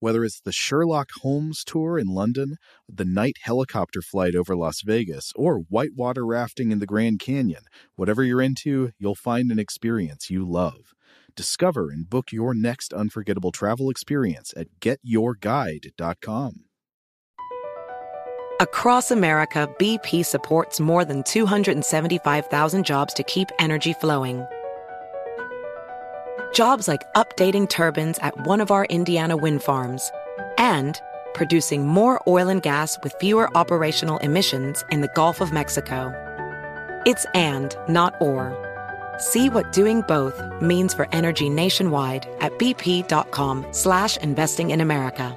Whether it's the Sherlock Holmes tour in London, the night helicopter flight over Las Vegas, or whitewater rafting in the Grand Canyon, whatever you're into, you'll find an experience you love. Discover and book your next unforgettable travel experience at getyourguide.com. Across America, BP supports more than 275,000 jobs to keep energy flowing. Jobs like updating turbines at one of our Indiana wind farms and producing more oil and gas with fewer operational emissions in the Gulf of Mexico. It's and, not or. See what doing both means for energy nationwide at bp.com slash investing in America.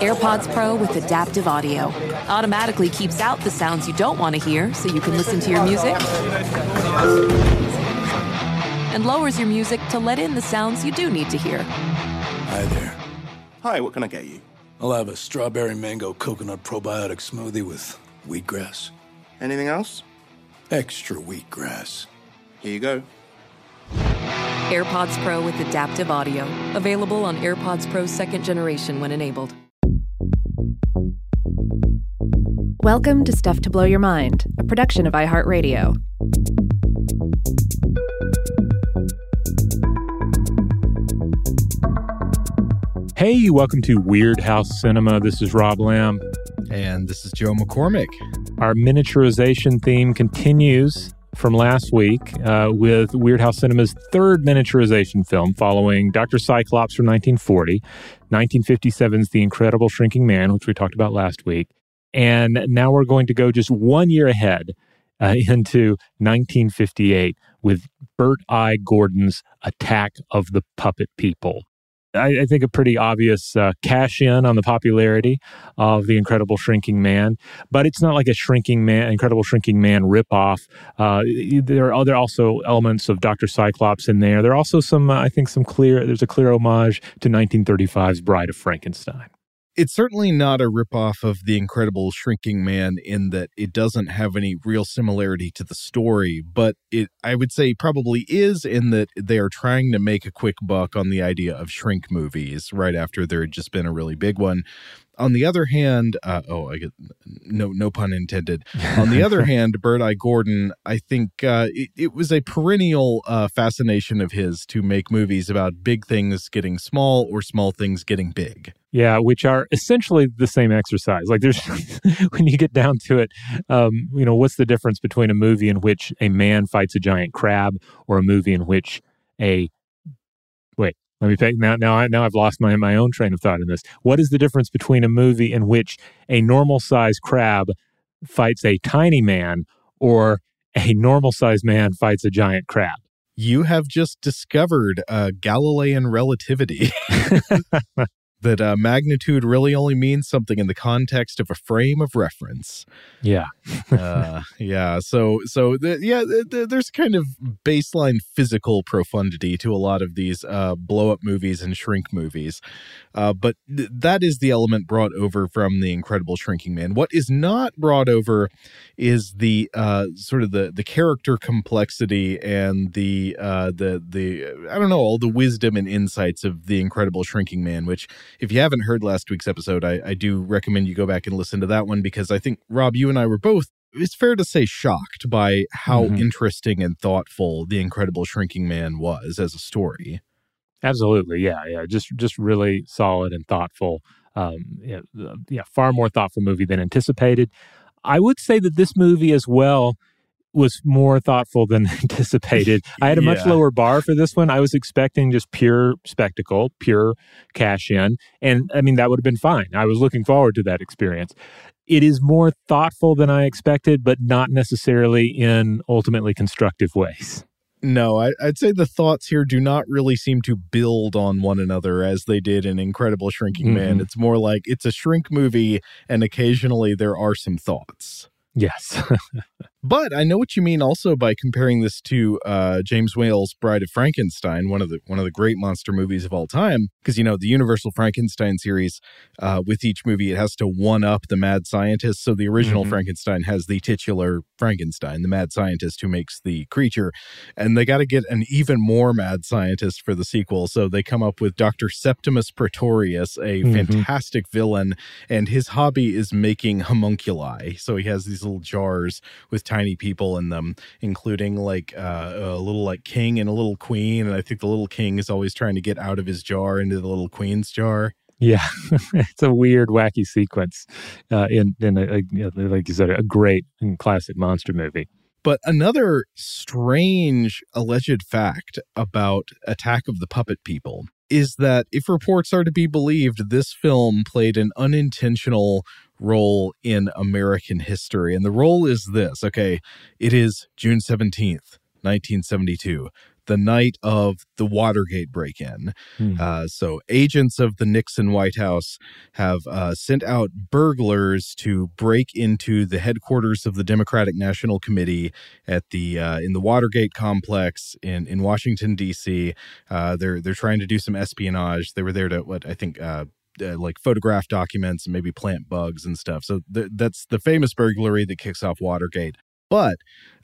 AirPods Pro with adaptive audio automatically keeps out the sounds you don't want to hear so you can listen to your music and lowers your music to let in the sounds you do need to hear. Hi there. Hi, what can I get you? I'll have a strawberry mango coconut probiotic smoothie with wheatgrass. Anything else? Extra wheatgrass. Here you go. AirPods Pro with adaptive audio. Available on AirPods Pro second generation when enabled. Welcome to Stuff to Blow Your Mind, a production of iHeartRadio. Hey, welcome to Weirdhouse Cinema. This is Rob Lamb. And this is Joe McCormick. Our miniaturization theme continues from last week uh, with Weirdhouse Cinema's third miniaturization film following Dr. Cyclops from 1940, 1957's The Incredible Shrinking Man, which we talked about last week. And now we're going to go just one year ahead uh, into 1958 with Bert I. Gordon's Attack of the Puppet People. I, I think a pretty obvious uh, cash in on the popularity of the Incredible Shrinking Man, but it's not like a Shrinking Man, Incredible Shrinking Man ripoff. Uh, there are other also elements of Doctor Cyclops in there. There are also some, uh, I think, some clear. There's a clear homage to 1935's Bride of Frankenstein it's certainly not a ripoff of The Incredible Shrinking Man in that it doesn't have any real similarity to the story, but it I would say probably is in that they are trying to make a quick buck on the idea of shrink movies right after there had just been a really big one. On the other hand, uh, oh, I get no no pun intended. On the other hand, Bert I. Gordon, I think uh, it, it, was a perennial uh, fascination of his to make movies about big things getting small or small things getting big. Yeah, which are essentially the same exercise. Like there's when you get down to it, um, you know, what's the difference between a movie in which a man fights a giant crab or a movie in which a wait, let me pick now. Now, I, now I've lost my my own train of thought in this. What is the difference between a movie in which a normal sized crab fights a tiny man or a normal sized man fights a giant crab? You have just discovered uh, Galilean relativity. that uh, magnitude really only means something in the context of a frame of reference. Yeah, uh, yeah. So, so the, yeah, the, there's kind of baseline physical profundity to a lot of these uh, blow up movies and shrink movies, uh, but th- that is the element brought over from the Incredible Shrinking Man. What is not brought over is the uh, sort of the the character complexity and the uh, the the I don't know all the wisdom and insights of the Incredible Shrinking Man, which if you haven't heard last week's episode, I, I do recommend you go back and listen to that one because I think, Rob, you and I were both it's fair to say shocked by how mm-hmm. interesting and thoughtful the incredible shrinking man was as a story absolutely yeah yeah just just really solid and thoughtful um yeah, yeah far more thoughtful movie than anticipated i would say that this movie as well was more thoughtful than anticipated. I had a much yeah. lower bar for this one. I was expecting just pure spectacle, pure cash in. And I mean, that would have been fine. I was looking forward to that experience. It is more thoughtful than I expected, but not necessarily in ultimately constructive ways. No, I, would say the thoughts here do not really seem to build on one another as they did in Incredible Shrinking mm-hmm. Man. It's more like it's a shrink movie, and occasionally there are some thoughts. Yes. But I know what you mean also by comparing this to uh, James Whale's Bride of Frankenstein, one of the one of the great monster movies of all time. Because you know the Universal Frankenstein series, uh, with each movie it has to one up the mad scientist. So the original Mhm. Frankenstein has the titular Frankenstein, the mad scientist who makes the creature, and they got to get an even more mad scientist for the sequel. So they come up with Doctor Septimus Pretorius, a Mhm. fantastic villain, and his hobby is making homunculi. So he has these little jars with tiny people in them, including like uh, a little like king and a little queen. And I think the little king is always trying to get out of his jar into the little queen's jar. Yeah, it's a weird, wacky sequence uh, in in a, a, like you said, a great and classic monster movie. But another strange alleged fact about Attack of the Puppet People is that if reports are to be believed, this film played an unintentional role in American history. And the role is this okay, it is June 17th, 1972. The night of the Watergate break in. Hmm. Uh, so, agents of the Nixon White House have uh, sent out burglars to break into the headquarters of the Democratic National Committee at the uh, in the Watergate complex in in Washington D.C. Uh, they're they're trying to do some espionage. They were there to what I think. Uh, like photograph documents and maybe plant bugs and stuff. So th- that's the famous burglary that kicks off Watergate. But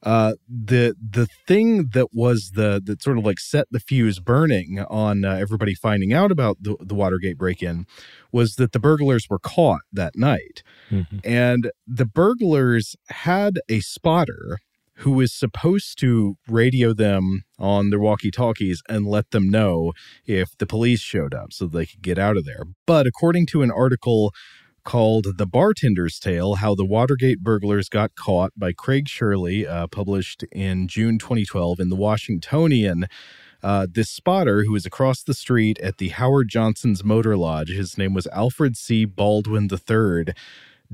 uh, the the thing that was the that sort of like set the fuse burning on uh, everybody finding out about the, the Watergate break in was that the burglars were caught that night, Mhm. and the burglars had a spotter who was supposed to radio them on their walkie talkies and let them know if the police showed up so they could get out of there. But according to an article called The Bartender's Tale How the Watergate Burglars Got Caught by Craig Shirley, uh, published in June 2012 in The Washingtonian. Uh, this spotter, who was across the street at the Howard Johnson's Motor Lodge, his name was Alfred C. Baldwin III,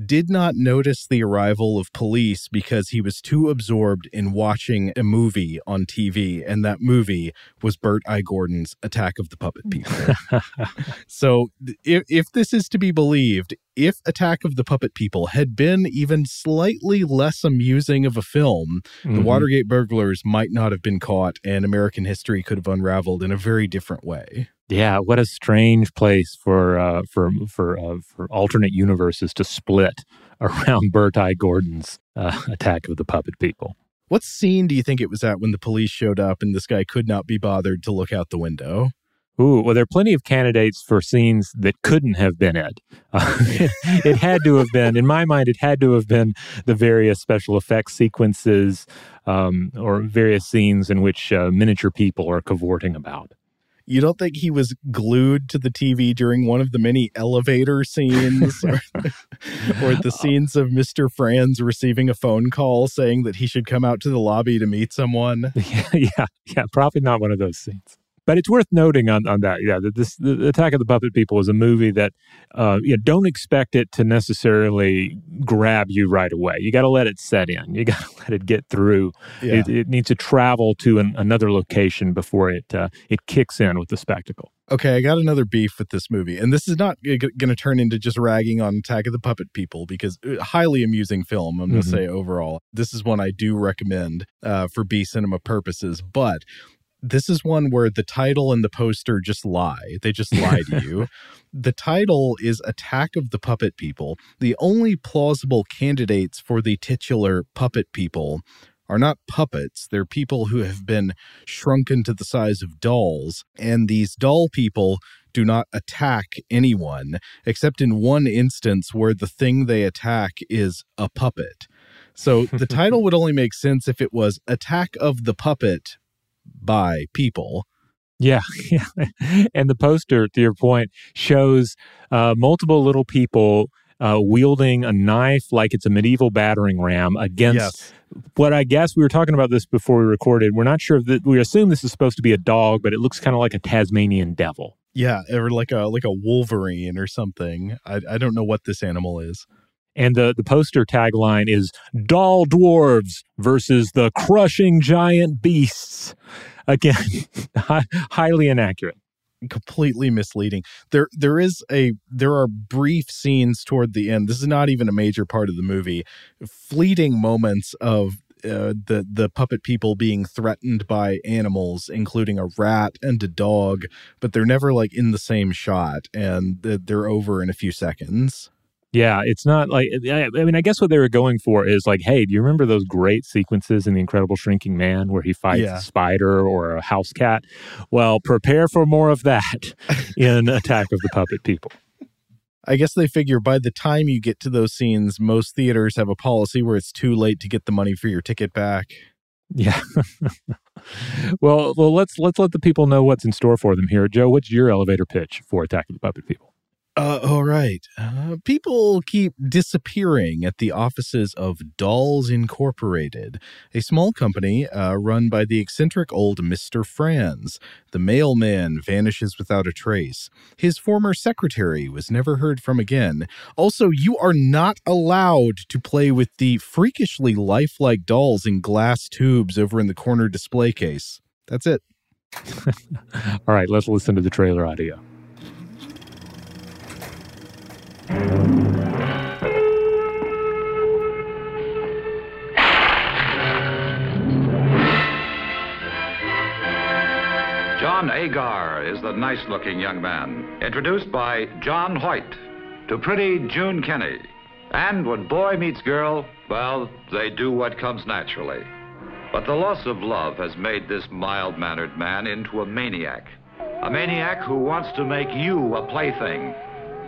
did not notice the arrival of police because he was too absorbed in watching a movie on TV, and that movie was Bert I. Gordon's Attack of the Puppet People. so, if, if this is to be believed, if Attack of the Puppet People had been even slightly less amusing of a film, the Mhm. Watergate burglars might not have been caught, and American history could have unraveled in a very different way. Yeah, what a strange place for uh, for for uh, for alternate universes to split around Bert I. Gordon's uh, Attack of the Puppet People. What scene do you think it was at when the police showed up and this guy could not be bothered to look out the window? Ooh, well, there are plenty of candidates for scenes that couldn't have been it. Uh, it, it had to have been, in my mind, it had to have been the various special effects sequences um, or various scenes in which uh, miniature people are cavorting about. You don't think he was glued to the TV during one of the many elevator scenes or, or the uh, scenes of Mr. Franz receiving a phone call saying that he should come out to the lobby to meet someone? yeah, yeah, yeah, probably not one of those scenes. But it's worth noting on, on that, yeah, that this the Attack of the Puppet People is a movie that uh, you know, don't expect it to necessarily grab you right away. You got to let it set in. You got to let it get through. Yeah. It, it needs to travel to an, another location before it uh, it kicks in with the spectacle. Okay, I got another beef with this movie, and this is not going to turn into just ragging on Attack of the Puppet People because uh, highly amusing film. I'm going to Mhm. say overall, this is one I do recommend uh, for B cinema purposes. But this is one where the title and the poster just lie. They just lie to you. The title is Attack of the Puppet People. The only plausible candidates for the titular puppet people are not puppets. They're people who have been shrunken to the size of dolls. And these doll people do not attack anyone, except in one instance where the thing they attack is a puppet. So the title would only make sense if it was Attack of the Puppet by people. Yeah, yeah. and the poster, to your point, shows uh, multiple little people uh, wielding a knife like it's a medieval battering ram against Yes. what I guess we were talking about this before we recorded. We're not sure that we assume this is supposed to be a dog, but it looks kind of like a Tasmanian devil. Yeah, or like a like a wolverine or something. I, I don't know what this animal is. And the, the poster tagline is Doll Dwarves versus the Crushing Giant Beasts. Again, highly inaccurate. completely misleading. There there is a there are brief scenes toward the end. This is not even a major part of the movie. Fleeting moments of uh, the the puppet people being threatened by animals, including a rat and a dog, but they're never like in the same shot, and they're over in a few seconds. Yeah, it's not like I mean, I guess what they were going for is like, hey, do you remember those great sequences in The Incredible Shrinking Man where he fights yeah. a spider or a house cat? Well, prepare for more of that in Attack of the Puppet People. I guess they figure by the time you get to those scenes, most theaters have a policy where it's too late to get the money for your ticket back. Yeah. well, well, let's let's let the people know what's in store for them here. Joe, what's your elevator pitch for Attack of the Puppet People? Uh, all right. Uh, people keep disappearing at the offices of Dolls Incorporated, a small company uh, run by the eccentric old Mr. Franz. The mailman vanishes without a trace. His former secretary was never heard from again. Also, you are not allowed to play with the freakishly lifelike dolls in glass tubes over in the corner display case. That's it. all right, let's listen to the trailer audio. Agar is the nice looking young man, introduced by John Hoyt to pretty June Kenney. And when boy meets girl, well, they do what comes naturally. But the loss of love has made this mild mannered man into a maniac. A maniac who wants to make you a plaything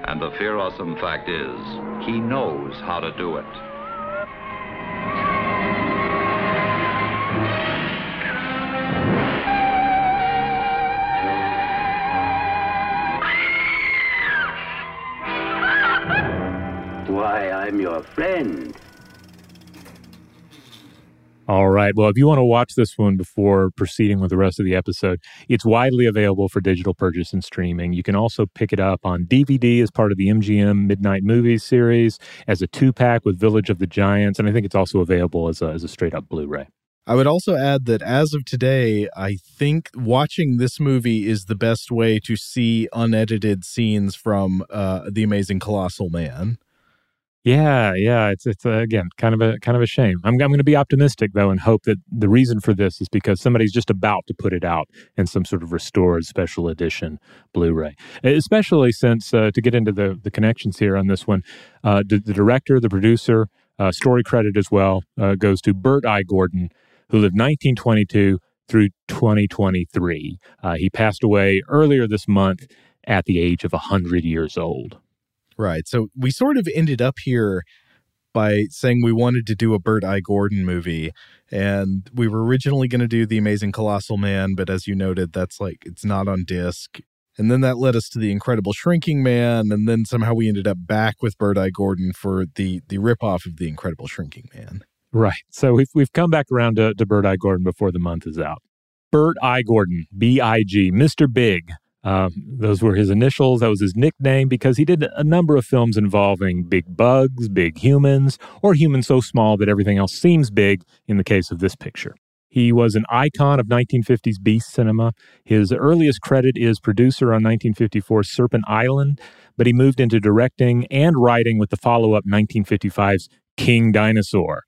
and the fearsome fact is, he knows how to do it. Your friend. All right. Well, if you want to watch this one before proceeding with the rest of the episode, it's widely available for digital purchase and streaming. You can also pick it up on DVD as part of the MGM Midnight Movies series, as a two pack with Village of the Giants, and I think it's also available as a, as a straight up Blu ray. I would also add that as of today, I think watching this movie is the best way to see unedited scenes from uh, The Amazing Colossal Man. Yeah, yeah, it's it's uh, again kind of a kind of a shame. I'm I'm going to be optimistic though and hope that the reason for this is because somebody's just about to put it out in some sort of restored special edition Blu-ray. Especially since uh, to get into the the connections here on this one, uh, the, the director, the producer, uh, story credit as well uh, goes to Bert I. Gordon, who lived 1922 through 2023. Uh, he passed away earlier this month at the age of 100 years old. Right. So we sort of ended up here by saying we wanted to do a Bert I. Gordon movie. And we were originally going to do The Amazing Colossal Man, but as you noted, that's like, it's not on disc. And then that led us to The Incredible Shrinking Man. And then somehow we ended up back with Bert I. Gordon for the, the ripoff of The Incredible Shrinking Man. Right. So we've, we've come back around to, to I. Gordon before the month is out. Bert I. Gordon, B I G, Mr. Big, um, those were his initials. That was his nickname because he did a number of films involving big bugs, big humans, or humans so small that everything else seems big in the case of this picture. He was an icon of 1950s beast cinema. His earliest credit is producer on 1954's Serpent Island, but he moved into directing and writing with the follow up 1955's King Dinosaur.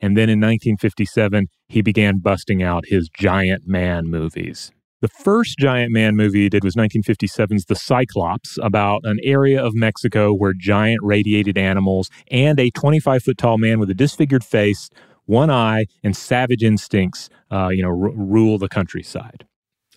And then in 1957, he began busting out his Giant Man movies. The first giant man movie he did was 1957's The Cyclops, about an area of Mexico where giant radiated animals and a 25 foot tall man with a disfigured face, one eye, and savage instincts, uh, you know, r- rule the countryside.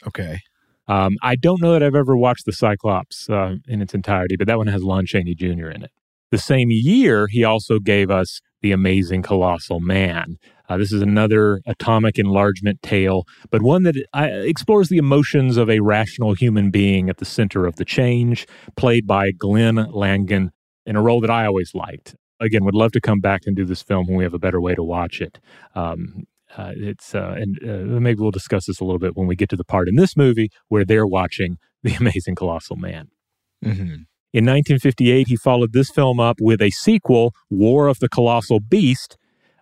Okay. Um, I don't know that I've ever watched The Cyclops uh, in its entirety, but that one has Lon Chaney Jr. in it. The same year, he also gave us The Amazing Colossal Man, uh, this is another atomic enlargement tale, but one that uh, explores the emotions of a rational human being at the center of the change, played by Glenn Langan in a role that I always liked. Again, would love to come back and do this film when we have a better way to watch it. Um, uh, it's uh, and uh, maybe we'll discuss this a little bit when we get to the part in this movie where they're watching the amazing colossal man. Mm-hmm. In 1958, he followed this film up with a sequel, War of the Colossal Beast,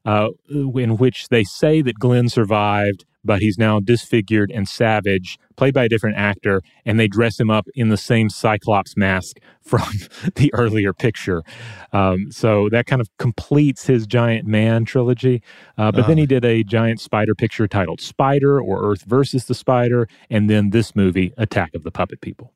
uh, in which they say that Glenn survived, but he's now disfigured and savage, played by a different actor, and they dress him up in the same Cyclops mask from the earlier picture. Um, so that kind of completes his Giant Man trilogy. Uh, but uh, then he did a giant spider picture titled Spider or Earth versus the Spider, and then this movie, Attack of the Puppet People.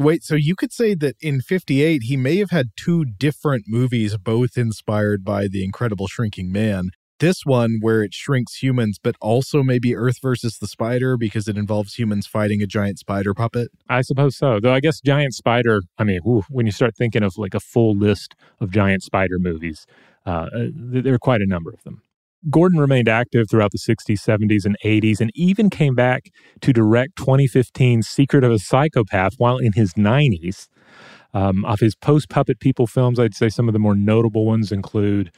Wait, so you could say that in 58, he may have had two different movies, both inspired by The Incredible Shrinking Man. This one, where it shrinks humans, but also maybe Earth versus the Spider because it involves humans fighting a giant spider puppet. I suppose so. Though I guess Giant Spider, I mean, whew, when you start thinking of like a full list of Giant Spider movies, uh, uh there are quite a number of them. Gordon remained active throughout the 60s, 70s, and 80s, and even came back to direct 2015's Secret of a Psychopath while in his 90s. Um, of his post Puppet People films, I'd say some of the more notable ones include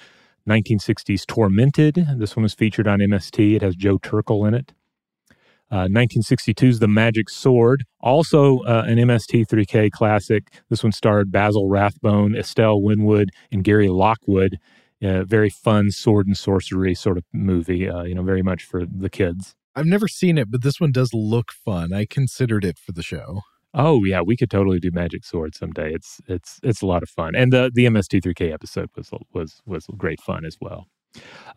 1960s Tormented. This one was featured on MST. It has Joe Turkel in it. Uh, 1962's The Magic Sword, also uh, an MST3K classic. This one starred Basil Rathbone, Estelle Winwood, and Gary Lockwood very fun sword and sorcery sort of movie. Uh, you know, very much for the kids. I've never seen it, but this one does look fun. I considered it for the show. Oh yeah, we could totally do Magic Sword someday. It's it's it's a lot of fun, and the the MST3K episode was was was great fun as well.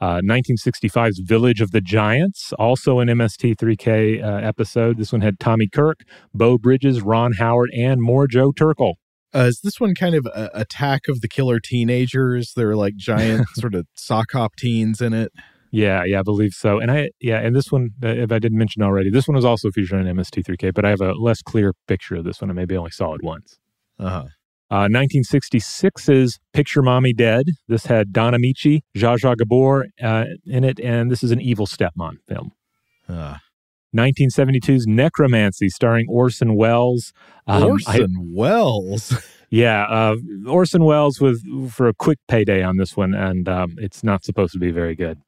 Uh, 1965's Village of the Giants, also an MST3K uh, episode. This one had Tommy Kirk, Beau Bridges, Ron Howard, and more Joe Turkel. Uh, is this one kind of a attack of the killer teenagers? They're like giant sort of sock hop teens in it. Yeah, yeah, I believe so. And I, yeah, and this one, uh, if I didn't mention already, this one was also featured on MST3K, but I have a less clear picture of this one. I maybe only saw it once. Uh-huh. Uh, 1966's Picture Mommy Dead. This had Don Ameche, Zsa Zsa Gabor uh, in it, and this is an evil stepmom film. Uh. 1972's Necromancy, starring Orson Welles. Um, Orson I, Welles. yeah, uh, Orson Welles was for a quick payday on this one, and um, it's not supposed to be very good.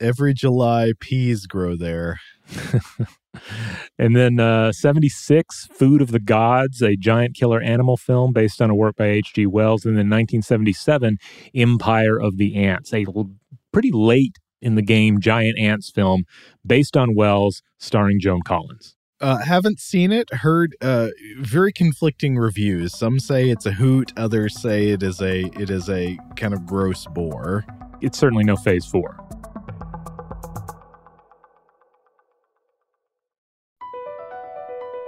Every July, peas grow there. and then uh, 76, Food of the Gods, a giant killer animal film based on a work by H.G. Wells. And then 1977, Empire of the Ants, a pretty late in the game Giant Ants film based on Wells, starring Joan Collins. Uh, haven't seen it. Heard uh, very conflicting reviews. Some say it's a hoot. Others say it is a it is a kind of gross bore. It's certainly no Phase Four.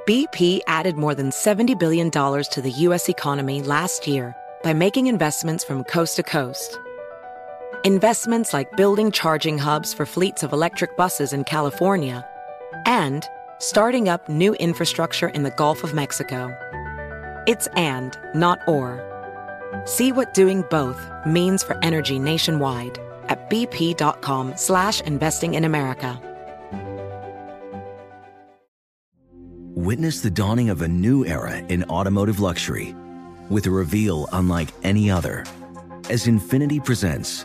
BP added more than seventy billion dollars to the U.S. economy last year by making investments from coast to coast investments like building charging hubs for fleets of electric buses in California, and starting up new infrastructure in the Gulf of Mexico. It's and, not or. See what doing both means for energy nationwide at bp.com slash investing in America. Witness the dawning of a new era in automotive luxury with a reveal unlike any other as Infiniti presents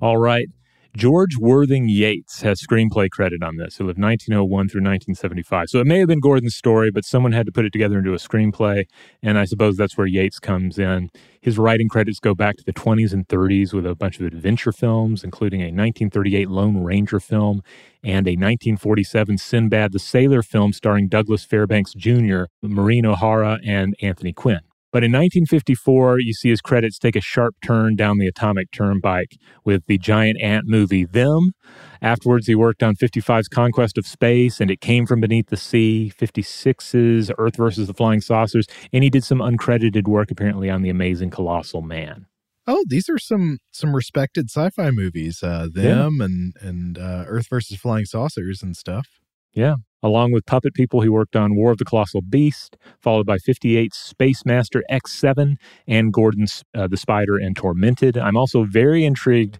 All right. George Worthing Yates has screenplay credit on this, He lived 1901 through 1975. So it may have been Gordon's story, but someone had to put it together into a screenplay. And I suppose that's where Yates comes in. His writing credits go back to the 20s and 30s with a bunch of adventure films, including a 1938 Lone Ranger film and a 1947 Sinbad the Sailor film starring Douglas Fairbanks Jr., Maureen O'Hara, and Anthony Quinn. But in 1954, you see his credits take a sharp turn down the atomic turnpike with the giant ant movie Them. Afterwards, he worked on 55's Conquest of Space and It Came From Beneath the Sea, 56's Earth versus the Flying Saucers, and he did some uncredited work apparently on The Amazing Colossal Man. Oh, these are some some respected sci-fi movies. Uh, them yeah. and and uh, Earth versus Flying Saucers and stuff. Yeah. Along with Puppet People, he worked on War of the Colossal Beast, followed by 58 Space Master X7 and Gordon's uh, The Spider and Tormented. I'm also very intrigued.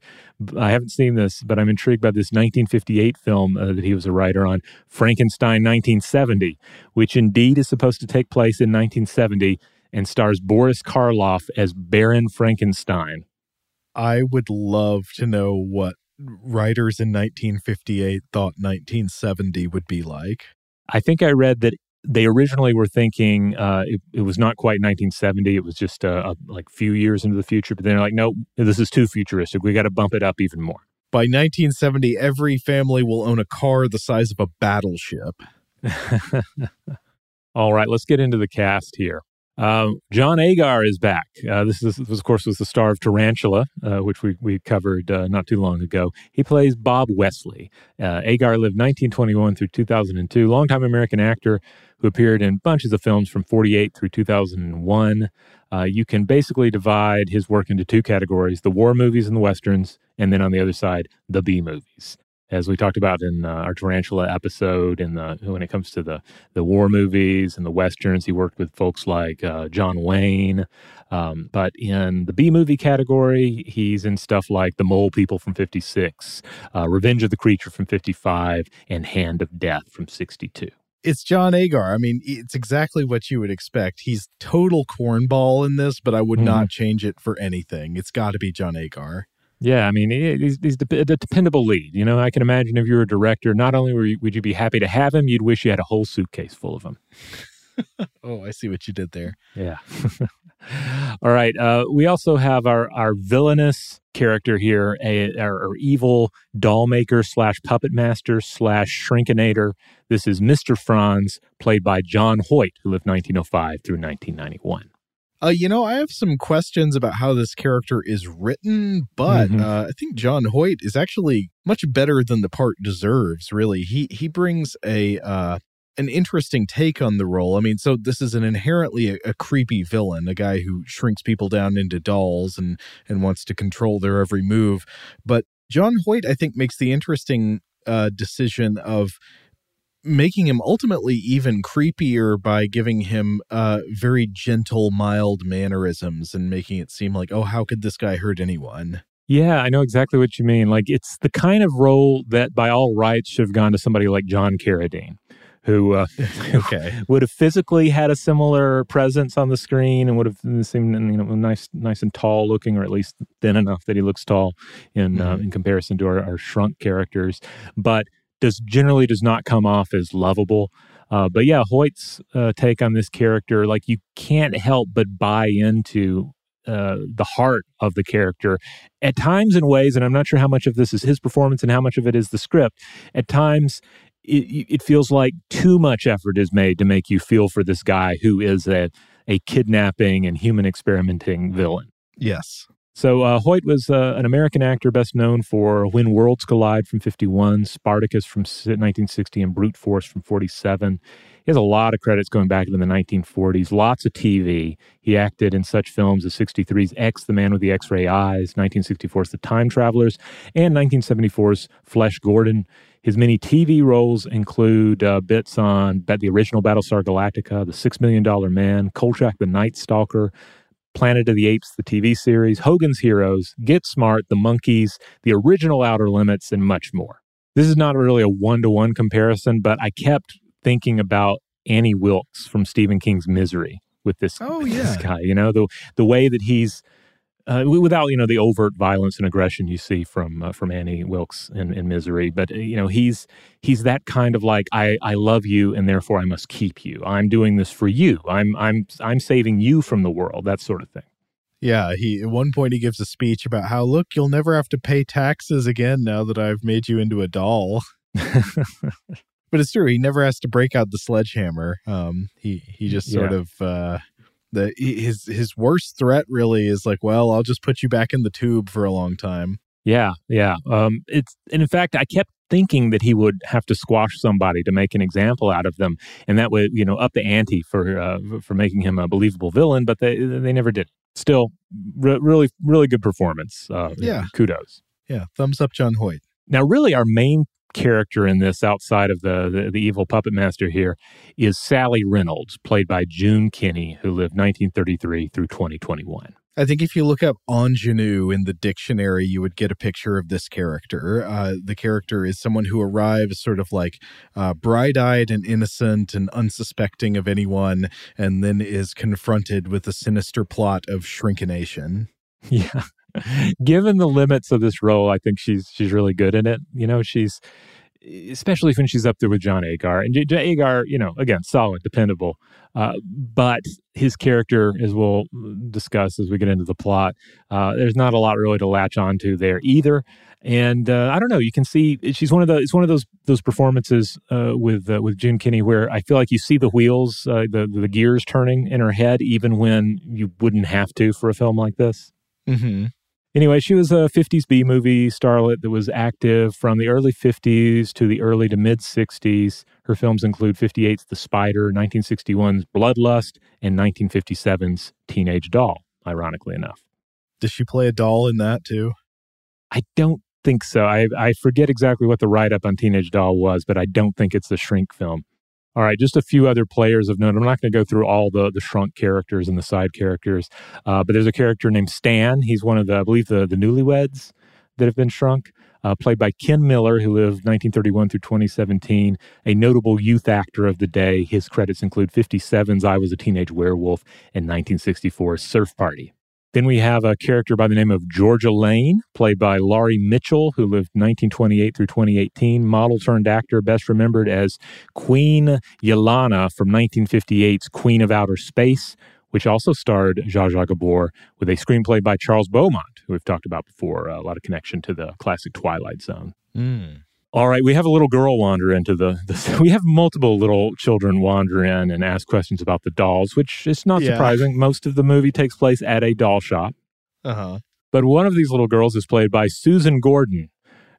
I haven't seen this, but I'm intrigued by this 1958 film uh, that he was a writer on, Frankenstein 1970, which indeed is supposed to take place in 1970 and stars Boris Karloff as Baron Frankenstein. I would love to know what writers in 1958 thought 1970 would be like. I think I read that they originally were thinking uh, it, it, was not quite 1970. It was just a, a like few years into the future. But they're like, no, this is too futuristic. We got to bump it up even more. By 1970, every family will own a car the size of a battleship. All right, let's get into the cast here. Um, John Agar is back. Uh, this, is, this, of course, was the star of Tarantula, uh, which we, we covered uh, not too long ago. He plays Bob Wesley. Uh, Agar lived 1921 through 2002, longtime American actor who appeared in bunches of films from 48 through 2001. Uh, you can basically divide his work into two categories the war movies and the westerns, and then on the other side, the B movies as we talked about in uh, our tarantula episode and the when it comes to the the war movies and the westerns he worked with folks like uh, john wayne um, but in the b movie category he's in stuff like the mole people from 56 uh, revenge of the creature from 55 and hand of death from 62 it's John Agar. I mean, it's exactly what you would expect. He's total cornball in this, but I would mm-hmm. not change it for anything. It's got to be John Agar. Yeah, I mean, he's, he's the, the, dependable lead. You know, I can imagine if you were a director, not only you, would you be happy to have him, you'd wish you had a whole suitcase full of him. oh, I see what you did there. Yeah. All right. Uh, we also have our our villainous character here, a, our, our evil doll maker slash puppet master slash shrinkinator. This is Mr. Franz, played by John Hoyt, who lived 1905 through 1991. Uh, you know, I have some questions about how this character is written, but mm-hmm. uh, I think John Hoyt is actually much better than the part deserves. Really, he he brings a uh, an interesting take on the role. I mean, so this is an inherently a, a, creepy villain, a guy who shrinks people down into dolls and and wants to control their every move. But John Hoyt, I think, makes the interesting uh, decision of making him ultimately even creepier by giving him uh, very gentle, mild mannerisms and making it seem like, oh, how could this guy hurt anyone? Yeah, I know exactly what you mean. Like, it's the kind of role that by all rights should have gone to somebody like John Carradine. Who, uh, okay. would have physically had a similar presence on the screen and would have seemed you know nice, nice and tall looking, or at least thin enough that he looks tall in uh, mm-hmm. uh, in comparison to our, our shrunk characters. But does generally does not come off as lovable. Uh, but yeah, Hoyt's uh, take on this character, like you can't help but buy into uh, the heart of the character at times in ways, and I'm not sure how much of this is his performance and how much of it is the script. At times, it, it feels like too much effort is made to make you feel for this guy who is a, a kidnapping and human experimenting villain. Yes. So uh, Hoyt was uh, an American actor best known for When Worlds Collide from 51, Spartacus from 1960, and Brute Force from 47. He has a lot of credits going back into the 1940s, lots of TV. He acted in such films as 63's X, The Man with the X-Ray Eyes, 1964's The Time Travelers, and 1974's Flesh Gordon. His many TV roles include uh, bits on the original Battlestar Galactica, The Six Million Dollar Man, Kolchak the Night Stalker, Planet of the Apes, the TV series, Hogan's Heroes, Get Smart, The Monkees, the original Outer Limits, and much more. This is not really a one to one comparison, but I kept thinking about Annie Wilkes from Stephen King's Misery with this, oh, yeah. this guy. You know, the the way that he's uh, without you know the overt violence and aggression you see from uh, from Annie Wilkes in, in Misery, but uh, you know he's he's that kind of like I I love you and therefore I must keep you. I'm doing this for you. I'm I'm I'm saving you from the world. That sort of thing. Yeah, he at one point he gives a speech about how look you'll never have to pay taxes again now that I've made you into a doll. but it's true. He never has to break out the sledgehammer. Um, he he just sort Yeah. of uh, the his his worst threat really is like, well, I'll just put you back in the tube for a long time. Yeah, yeah. Um, it's and in fact, I kept thinking that he would have to squash somebody to make an example out of them, and that would you know up the ante for uh, for making him a believable villain. But they they never did. Still, re- really really good performance. Uh, Yeah. kudos. Yeah, thumbs up, John Hoyt. Now, really, our main character in this, outside of the, the the evil puppet master here, is Sally Reynolds, played by June Kenney, who lived 1933 through 2021. I think if you look up ingenue in the dictionary, you would get a picture of this character. Uh, the character is someone who arrives sort of like uh, bright eyed and innocent and unsuspecting of anyone, and then is confronted with the sinister plot of shrinkination. Yeah. Given the limits of this role, I think she's she's really good in it. You know, she's especially when she's up there with John Agar. And J- J- Agar, you know, again, solid, dependable. Uh, but his character, as we'll discuss as we get into the plot, uh, there's not a lot really to latch onto there either. And uh, I don't know. You can see she's one of the. It's one of those those performances uh, with uh, with June Kenney where I feel like you see the wheels, uh, the the gears turning in her head, even when you wouldn't have to for a film like this. Mm-hmm. Anyway, she was a 50s B movie starlet that was active from the early 50s to the early to mid 60s. Her films include 58's The Spider, 1961's Bloodlust, and 1957's Teenage Doll, ironically enough. Does she play a doll in that too? I don't think so. I, I forget exactly what the write up on Teenage Doll was, but I don't think it's the Shrink film. All right, just a few other players of note. I'm not going to go through all the the shrunk characters and the side characters, uh, but there's a character named Stan. He's one of the, I believe, the the newlyweds that have been shrunk, uh, played by Ken Miller, who lived 1931 through 2017, a notable youth actor of the day. His credits include 57's I Was a Teenage Werewolf and 1964's Surf Party. Then we have a character by the name of Georgia Lane, played by Laurie Mitchell, who lived 1928 through 2018, model turned actor, best remembered as Queen Yelena from 1958's Queen of Outer Space, which also starred Zsa Zsa Gabor with a screenplay by Charles Beaumont, who we've talked about before, a lot of connection to the classic Twilight Zone. Mm. All right, we have a little girl wander into the, the. We have multiple little children wander in and ask questions about the dolls, which is not Yeah. surprising. Most of the movie takes place at a doll shop. Uh huh. But one of these little girls is played by Susan Gordon,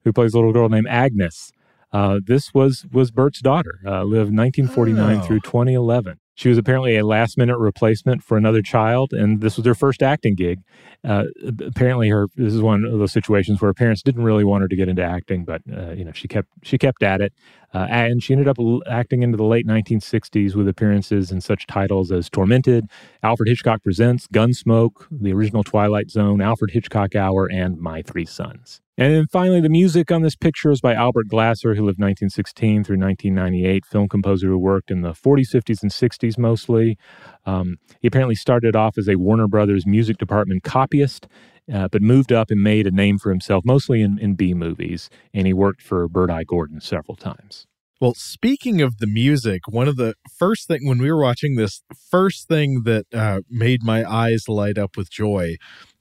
who plays a little girl named Agnes. Uh, this was was Bert's daughter, uh, lived 1949 Oh. through 2011. She was apparently a last minute replacement for another child, and this was her first acting gig. Uh, apparently, her this is one of those situations where her parents didn't really want her to get into acting, but uh, you know she kept she kept at it, uh, and she ended up acting into the late 1960s with appearances in such titles as Tormented, Alfred Hitchcock Presents, Gunsmoke, the original Twilight Zone, Alfred Hitchcock Hour, and My Three Sons. And then finally, the music on this picture is by Albert Glasser, who lived 1916 through 1998, film composer who worked in the 40s, 50s, and 60s mostly. Um, he apparently started off as a Warner Brothers music department copyist, uh, but moved up and made a name for himself, mostly in, in B movies. And he worked for Bert I. Gordon several times. Well, speaking of the music, one of the first thing when we were watching this, first thing that uh, made my eyes light up with joy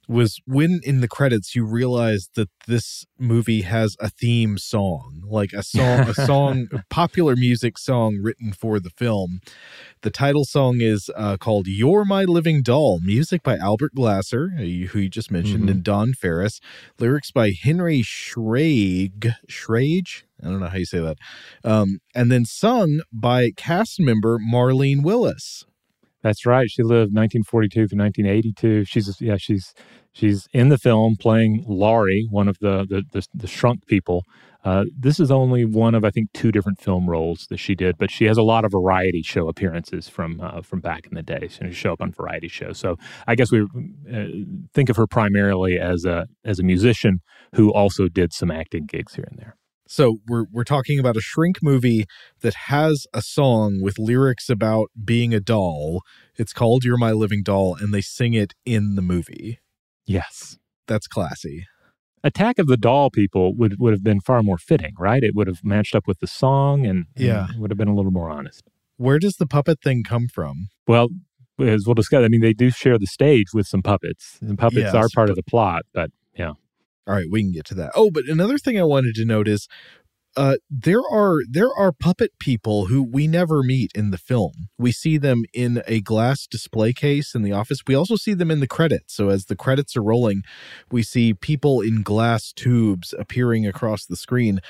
was when in the credits you realize that this movie has a theme song, like a song, a song, a popular music song written for the film. The title song is uh, called "You're My Living Doll," music by Albert Glasser, who you just mentioned, Mhm. and Don Ferris, lyrics by Henry Schrage. Schrage, I don't know how you say that, um, and then sung by cast member Marlene Willis. That's right. She lived 1942 to 1982. She's yeah, she's she's in the film playing Laurie, one of the the the, the shrunk people. Uh, this is only one of I think two different film roles that she did, but she has a lot of variety show appearances from uh, from back in the day. She show up on variety shows. So I guess we uh, think of her primarily as a as a musician who also did some acting gigs here and there. So we're we're talking about a shrink movie that has a song with lyrics about being a doll. It's called "You're My Living Doll," and they sing it in the movie. Yes. That's classy. Attack of the Doll people would would have been far more fitting, right? It would have matched up with the song and, and Yeah. would have been a little more honest. Where does the puppet thing come from? Well, as we'll discuss, I mean, they do share the stage with some puppets, and puppets Yes, are part of the plot. But All right, we can get to that. Oh, but another thing I wanted to note is uh, there are there are puppet people who we never meet in the film. We see them in a glass display case in the office. We also see them in the credits. So as the credits are rolling, we see people in glass tubes appearing across the screen.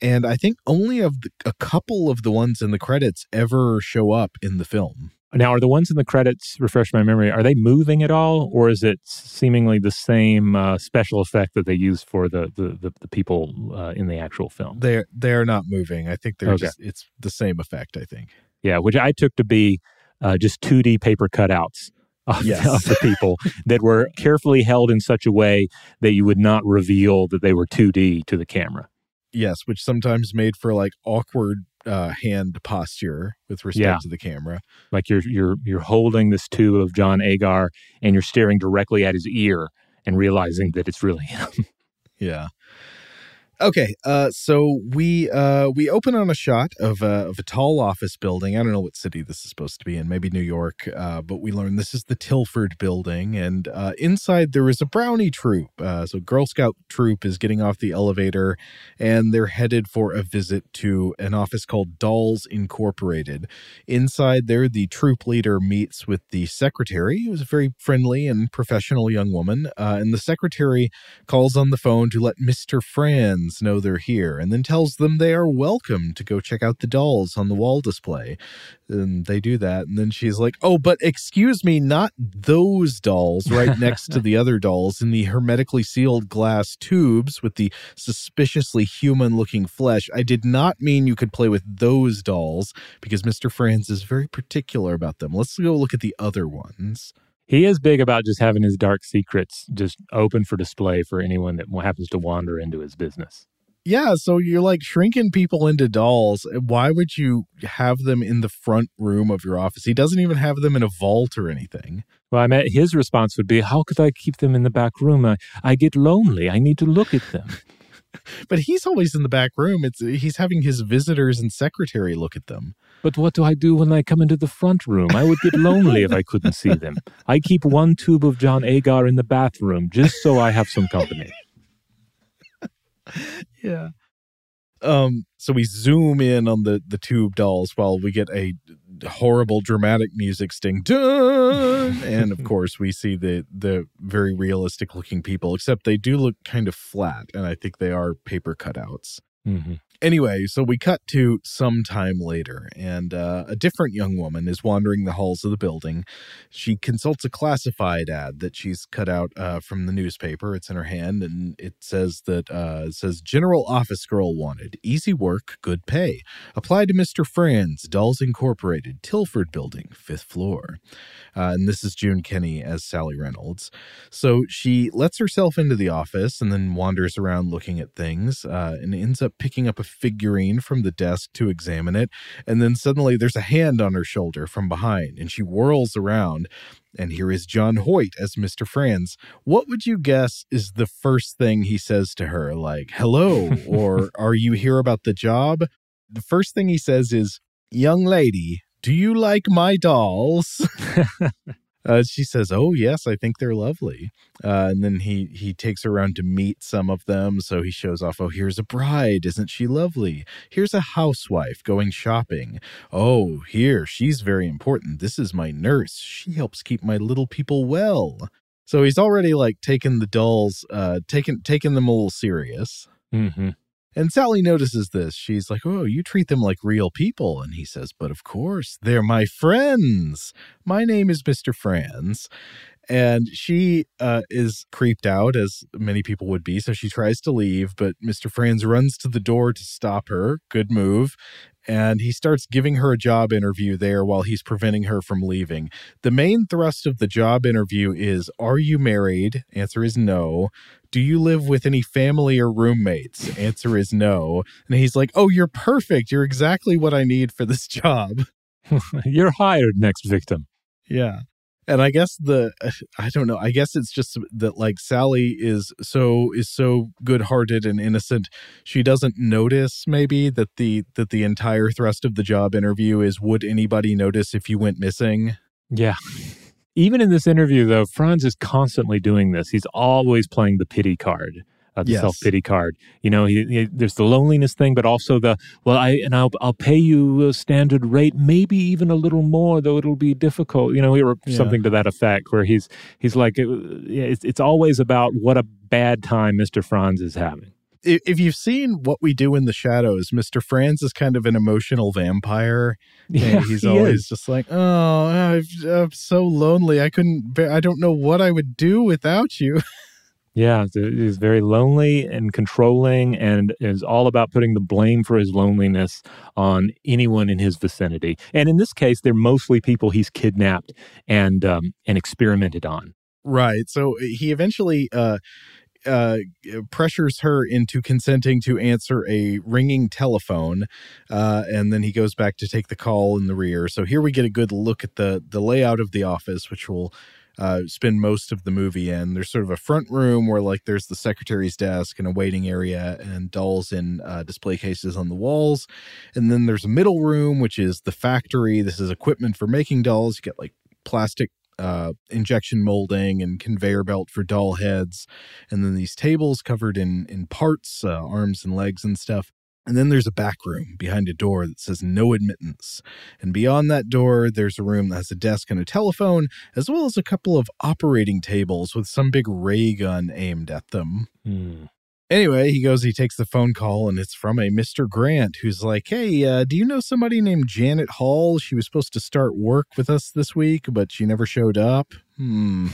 And I think only of the, a couple of the ones in the credits ever show up in the film. Now are the ones in the credits refresh my memory? Are they moving at all, or is it seemingly the same uh, special effect that they use for the the the, the people uh, in the actual film? They're they're not moving. I think they're Okay. just it's the same effect. I think. Yeah, which I took to be uh, just 2D paper cutouts of, Yes. of the people that were carefully held in such a way that you would not reveal that they were 2D to the camera. Yes, which sometimes made for like awkward uh, hand posture with respect Yeah. to the camera. Like you're you're you're holding this tube of John Agar and you're staring directly at his ear and realizing that it's really him. Yeah. Okay, uh, so we uh, we open on a shot of a, of a tall office building. I don't know what city this is supposed to be in, maybe New York, uh, but we learn this is the Tilford building, and uh, inside there is a brownie troop. Uh, so Girl Scout troop is getting off the elevator, and they're headed for a visit to an office called Dolls Incorporated. Inside there, the troop leader meets with the secretary, who's a very friendly and professional young woman, and the secretary calls on the phone to let Mr. Franz know they're here, and then tells them they are welcome to go check out the dolls on the wall display. And they do that, and then she's like, Oh, but excuse me, not those dolls right next to the other dolls in the hermetically sealed glass tubes with the suspiciously human looking flesh. I did not mean you could play with those dolls because Mr. Franz is very particular about them. Let's go look at the other ones. He is big about just having his dark secrets just open for display for anyone that happens to wander into his business. Yeah, so you're like shrinking people into dolls. Why would you have them in the front room of your office? He doesn't even have them in a vault or anything. Well, I mean, his response would be, "How could I keep them in the back room? I, I get lonely. I need to look at them." But he's always in the back room. It's he's having his visitors and secretary look at them. But what do I do when I come into the front room? I would get lonely if I couldn't see them. I keep one tube of John Agar in the bathroom just so I have some company. Yeah. Um so we zoom in on the the tube dolls while we get a horrible dramatic music sting dun and of course we see the the very realistic looking people except they do look kind of flat and I think they are paper cutouts. hmm Anyway, so we cut to some time later, and uh, a different young woman is wandering the halls of the building. She consults a classified ad that she's cut out uh, from the newspaper. It's in her hand, and it says that uh, it says General Office Girl wanted, easy work, good pay. Apply to Mr. Franz, Dolls Incorporated, Tilford Building, fifth floor. Uh, and this is June Kenney as Sally Reynolds. So she lets herself into the office and then wanders around looking at things uh, and ends up picking up a figurine from the desk to examine it. And then suddenly there's a hand on her shoulder from behind and she whirls around. And here is John Hoyt as Mr. Franz. What would you guess is the first thing he says to her? Like, hello, or are you here about the job? The first thing he says is, Young lady, do you like my dolls? Uh, she says, "Oh yes, I think they're lovely." Uh, and then he he takes her around to meet some of them. So he shows off. Oh, here's a bride, isn't she lovely? Here's a housewife going shopping. Oh, here she's very important. This is my nurse. She helps keep my little people well. So he's already like taken the dolls, uh, taken taken them a little serious. Mm-hmm. And Sally notices this. She's like, Oh, you treat them like real people. And he says, But of course, they're my friends. My name is Mr. Franz. And she uh, is creeped out, as many people would be. So she tries to leave, but Mr. Franz runs to the door to stop her. Good move. And he starts giving her a job interview there while he's preventing her from leaving. The main thrust of the job interview is Are you married? Answer is no. Do you live with any family or roommates? Answer is no. And he's like, Oh, you're perfect. You're exactly what I need for this job. You're hired, next victim. Yeah. And I guess the I don't know. I guess it's just that like Sally is so is so good-hearted and innocent. She doesn't notice maybe that the that the entire thrust of the job interview is would anybody notice if you went missing? Yeah. Even in this interview, though, Franz is constantly doing this. He's always playing the pity card uh, the Yes. self pity card. You know, he, he, there's the loneliness thing, but also the well, I and I'll I'll pay you a standard rate, maybe even a little more, though it'll be difficult. You know, or Yeah. something to that effect, where he's he's like, uh, yeah, it's it's always about what a bad time Mister Franz is having. If you've seen what we do in the shadows, Mr. Franz is kind of an emotional vampire. Yeah, and he's he always is. just like, "Oh, I've, I'm so lonely. I couldn't. Bear, I don't know what I would do without you." Yeah, he's very lonely and controlling, and is all about putting the blame for his loneliness on anyone in his vicinity. And in this case, they're mostly people he's kidnapped and um, and experimented on. Right. So he eventually uh, uh, pressures her into consenting to answer a ringing telephone, uh, and then he goes back to take the call in the rear. So here we get a good look at the the layout of the office, which will uh, spend most of the movie in. There's sort of a front room where like there's the secretary's desk and a waiting area and dolls in uh, display cases on the walls, and then there's a middle room which is the factory. This is equipment for making dolls. You get like plastic uh, injection molding and conveyor belt for doll heads, and then these tables covered in in parts, uh, arms and legs and stuff. And then there's a back room behind a door that says no admittance. And beyond that door, there's a room that has a desk and a telephone, as well as a couple of operating tables with some big ray gun aimed at them. Hmm. Anyway, he goes, he takes the phone call, and it's from a Mr. Grant who's like, Hey, uh, do you know somebody named Janet Hall? She was supposed to start work with us this week, but she never showed up. Hmm.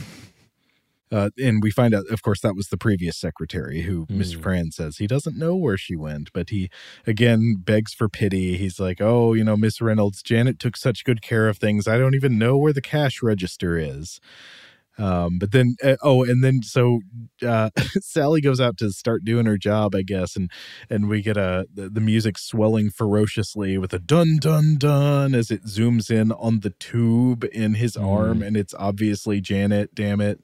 Uh, and we find out, of course, that was the previous secretary who Mr. Franz says he doesn't know where she went, but he again begs for pity. He's like, Oh, you know, Miss Reynolds, Janet took such good care of things. I don't even know where the cash register is. Um, but then, uh, oh, and then so uh, Sally goes out to start doing her job, I guess, and and we get a the, the music swelling ferociously with a dun dun dun as it zooms in on the tube in his arm, and it's obviously Janet. Damn it!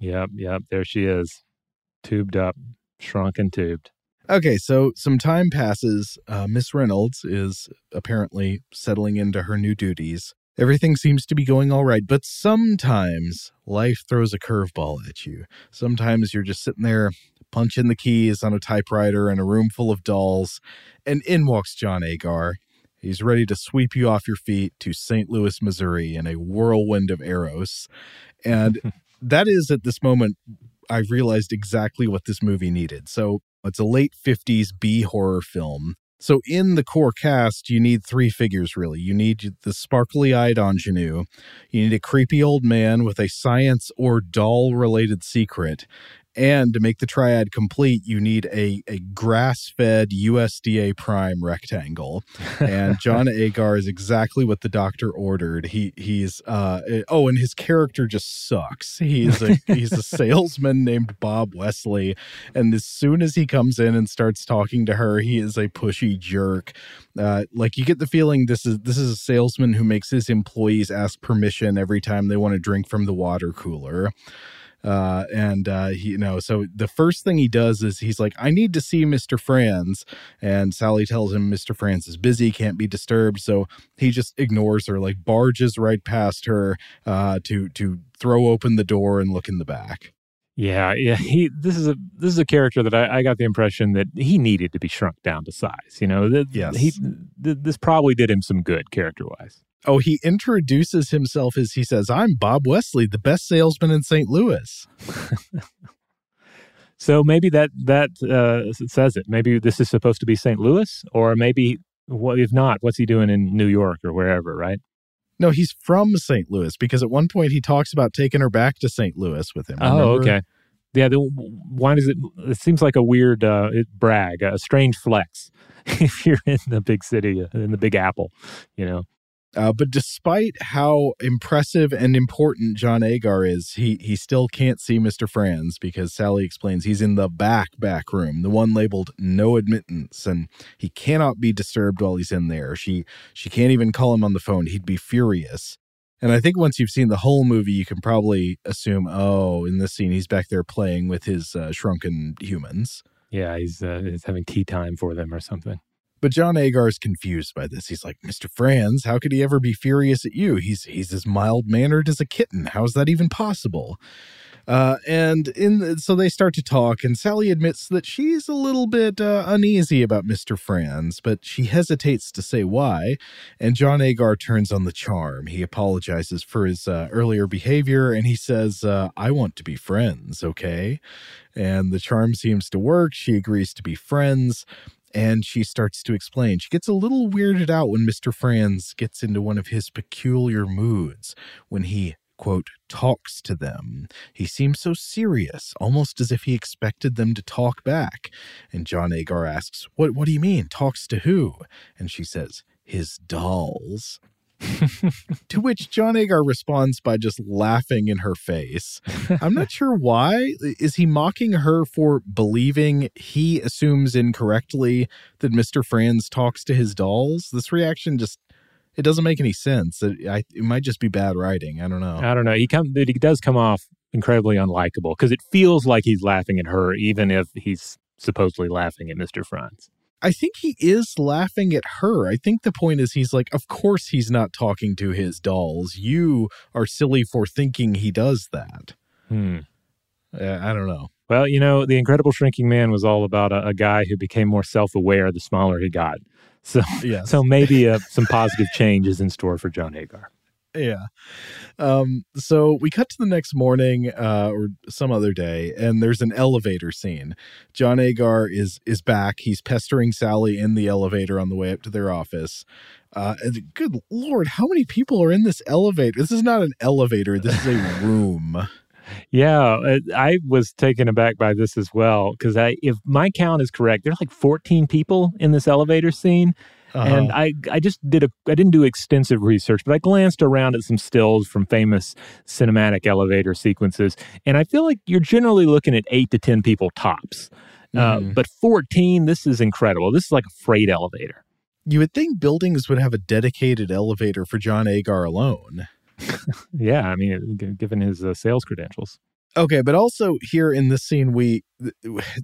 Yep, yep. There she is, tubed up, shrunk and tubed. Okay, so some time passes. Uh, Miss Reynolds is apparently settling into her new duties. Everything seems to be going all right, but sometimes life throws a curveball at you. Sometimes you're just sitting there punching the keys on a typewriter in a room full of dolls, and in walks John Agar. He's ready to sweep you off your feet to St. Louis, Missouri in a whirlwind of arrows. And that is at this moment, I've realized exactly what this movie needed. So it's a late 50s B horror film. So in the core cast, you need three figures really. You need the sparkly-eyed ingenue, you need a creepy old man with a science or doll-related secret, and to make the triad complete, you need a, a grass-fed USDA prime rectangle. And John Agar is exactly what the doctor ordered. He he's uh oh, and his character just sucks. He's a he's a salesman named Bob Wesley, and as soon as he comes in and starts talking to her, he is a pushy jerk. Uh, like you get the feeling this is this is a salesman who makes his employees ask permission every time they want to drink from the water cooler. Uh, and uh, he, you know, so the first thing he does is he's like, "I need to see Mister Franz," and Sally tells him Mister Franz is busy, can't be disturbed. So he just ignores her, like barges right past her uh, to to throw open the door and look in the back. Yeah, yeah. He this is a this is a character that I, I got the impression that he needed to be shrunk down to size. You know, that yes. he th- this probably did him some good character wise. Oh, he introduces himself as he says, "I'm Bob Wesley, the best salesman in St. Louis." so maybe that that uh, says it. Maybe this is supposed to be St. Louis, or maybe what if not? What's he doing in New York or wherever? Right? No, he's from St. Louis because at one point he talks about taking her back to St. Louis with him. Remember? Oh, okay. Yeah. The, why does it? It seems like a weird uh, brag, a strange flex. if you're in the big city, in the Big Apple, you know. Uh, but despite how impressive and important John Agar is, he he still can't see Mr. Franz because Sally explains he's in the back back room, the one labeled no admittance, and he cannot be disturbed while he's in there. She she can't even call him on the phone. He'd be furious. And I think once you've seen the whole movie, you can probably assume, oh, in this scene, he's back there playing with his uh, shrunken humans. Yeah, he's uh, he's having tea time for them or something. But John Agar is confused by this. He's like, Mr. Franz, how could he ever be furious at you? He's he's as mild mannered as a kitten. How is that even possible? Uh, and in the, so they start to talk, and Sally admits that she's a little bit uh, uneasy about Mr. Franz, but she hesitates to say why. And John Agar turns on the charm. He apologizes for his uh, earlier behavior, and he says, uh, "I want to be friends, okay?" And the charm seems to work. She agrees to be friends and she starts to explain. She gets a little weirded out when Mr. Franz gets into one of his peculiar moods when he, quote, talks to them. He seems so serious, almost as if he expected them to talk back. And John Agar asks, What, what do you mean? Talks to who? And she says, His dolls. to which John Agar responds by just laughing in her face. I'm not sure why. Is he mocking her for believing he assumes incorrectly that Mr. Franz talks to his dolls? This reaction just it doesn't make any sense. It, I, it might just be bad writing. I don't know. I don't know. He come he does come off incredibly unlikable because it feels like he's laughing at her, even if he's supposedly laughing at Mr. Franz. I think he is laughing at her. I think the point is he's like, of course he's not talking to his dolls. You are silly for thinking he does that. Hmm. Uh, I don't know. Well, you know, The Incredible Shrinking Man was all about a, a guy who became more self aware the smaller he got. So, yes. so maybe uh, some positive change is in store for John Agar yeah. Um, so we cut to the next morning uh, or some other day, and there's an elevator scene. John Agar is is back. He's pestering Sally in the elevator on the way up to their office. Uh, good lord, how many people are in this elevator? This is not an elevator. This is a room. Yeah, I was taken aback by this as well because I, if my count is correct, there's like 14 people in this elevator scene, uh-huh. And I, I just did a, I didn't do extensive research, but I glanced around at some stills from famous cinematic elevator sequences. And I feel like you're generally looking at eight to 10 people tops. Mm. Uh, mm-hmm. but 14, this is incredible. This is like a freight elevator. You would think buildings would have a dedicated elevator for John Agar alone. yeah, I mean, given his uh, sales credentials. Okay, but also here in this scene, we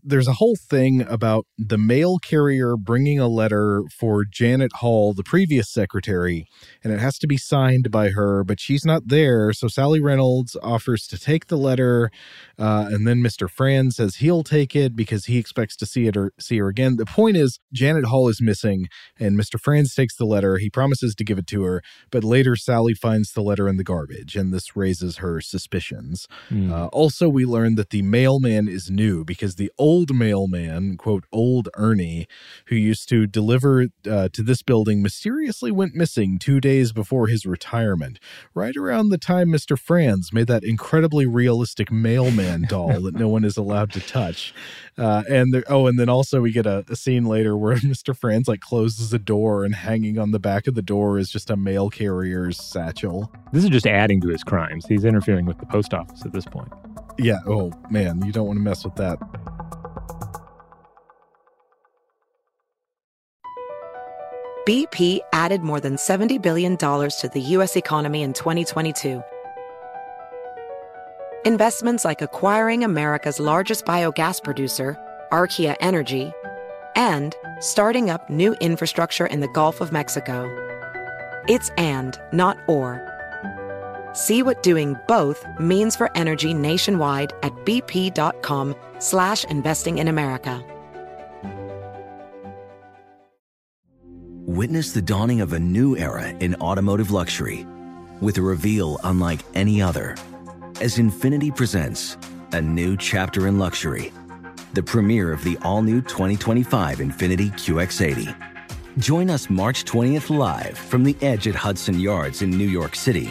there's a whole thing about the mail carrier bringing a letter for Janet Hall, the previous secretary, and it has to be signed by her, but she's not there. So Sally Reynolds offers to take the letter, uh, and then Mr. Franz says he'll take it because he expects to see it or see her again. The point is, Janet Hall is missing, and Mr. Franz takes the letter. He promises to give it to her, but later Sally finds the letter in the garbage, and this raises her suspicions. Mm. Uh, also, we learn that the mailman is new because the old mailman, quote, old Ernie, who used to deliver uh, to this building, mysteriously went missing two days before his retirement, right around the time Mr. Franz made that incredibly realistic mailman doll that no one is allowed to touch. Uh, and there, oh, and then also we get a, a scene later where Mr. Franz like closes a door and hanging on the back of the door is just a mail carrier's satchel. This is just adding to his crimes. He's interfering with the post office at this point. Yeah. Oh man, you don't want to mess with that. BP added more than $70 billion to the U.S. economy in 2022 Investments like acquiring America's largest biogas producer, Archaea Energy, and starting up new infrastructure in the Gulf of Mexico. It's and, not or. See what doing both means for energy nationwide at bp.com slash investing in America. Witness the dawning of a new era in automotive luxury with a reveal unlike any other as Infiniti presents a new chapter in luxury, the premiere of the all-new 2025 Infiniti QX80. Join us March 20th live from the edge at Hudson Yards in New York City,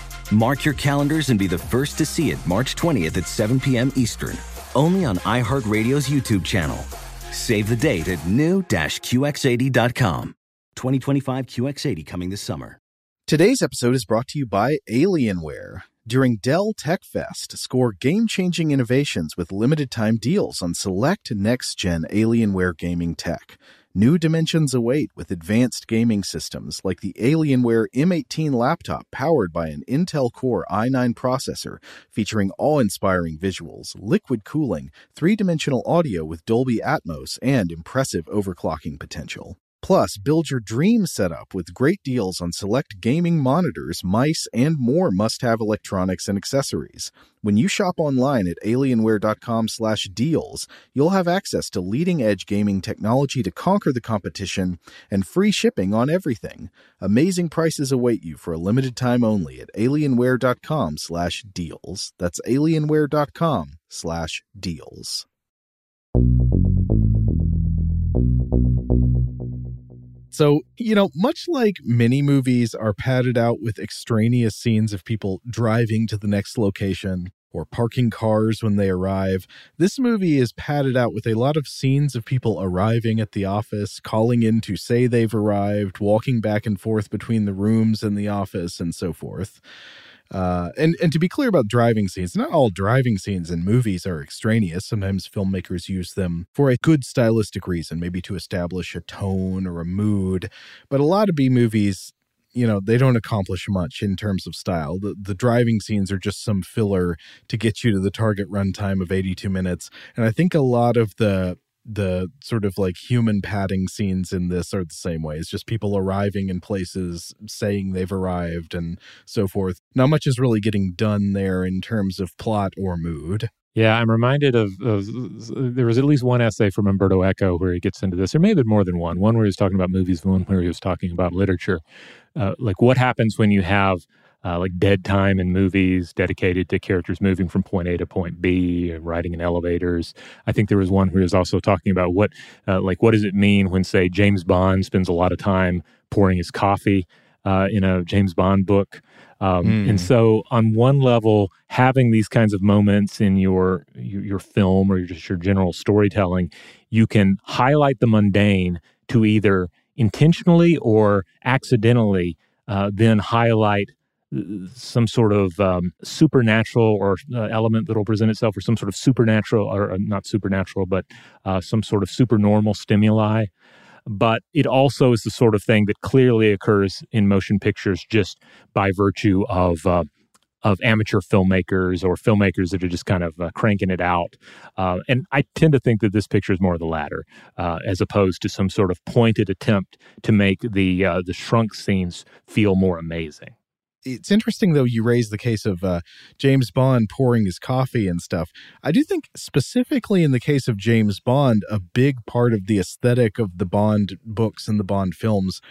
Mark your calendars and be the first to see it March 20th at 7 p.m. Eastern, only on iHeartRadio's YouTube channel. Save the date at new-QX80.com. 2025 QX80 coming this summer. Today's episode is brought to you by Alienware. During Dell Tech Fest, score game changing innovations with limited time deals on select next gen Alienware gaming tech. New dimensions await with advanced gaming systems like the Alienware M18 laptop powered by an Intel Core i9 processor featuring awe inspiring visuals, liquid cooling, three dimensional audio with Dolby Atmos, and impressive overclocking potential. Plus, build your dream setup with great deals on select gaming monitors, mice, and more must-have electronics and accessories. When you shop online at alienware.com/deals, you'll have access to leading-edge gaming technology to conquer the competition and free shipping on everything. Amazing prices await you for a limited time only at alienware.com/deals. That's alienware.com/deals. So, you know, much like many movies are padded out with extraneous scenes of people driving to the next location or parking cars when they arrive, this movie is padded out with a lot of scenes of people arriving at the office, calling in to say they've arrived, walking back and forth between the rooms in the office, and so forth. Uh, and and to be clear about driving scenes, not all driving scenes in movies are extraneous. Sometimes filmmakers use them for a good stylistic reason, maybe to establish a tone or a mood. But a lot of B movies, you know, they don't accomplish much in terms of style. The the driving scenes are just some filler to get you to the target runtime of 82 minutes. And I think a lot of the the sort of like human padding scenes in this are the same way. It's just people arriving in places, saying they've arrived, and so forth. Not much is really getting done there in terms of plot or mood. Yeah, I'm reminded of, of, there was at least one essay from Umberto Eco where he gets into this. There may have been more than one. One where he was talking about movies, one where he was talking about literature. Uh, like what happens when you have uh, like dead time in movies dedicated to characters moving from point A to point B and riding in elevators. I think there was one who was also talking about what, uh, like, what does it mean when, say, James Bond spends a lot of time pouring his coffee uh, in a James Bond book. Um, mm. And so, on one level, having these kinds of moments in your, your your film or just your general storytelling, you can highlight the mundane to either intentionally or accidentally uh, then highlight some sort of um, supernatural or uh, element that will present itself, or some sort of supernatural, or uh, not supernatural, but uh, some sort of supernormal stimuli. But it also is the sort of thing that clearly occurs in motion pictures just by virtue of uh, of amateur filmmakers or filmmakers that are just kind of uh, cranking it out. Uh, and I tend to think that this picture is more of the latter, uh, as opposed to some sort of pointed attempt to make the uh, the shrunk scenes feel more amazing it's interesting though you raise the case of uh, James Bond pouring his coffee and stuff. I do think specifically in the case of James Bond, a big part of the aesthetic of the Bond books and the Bond films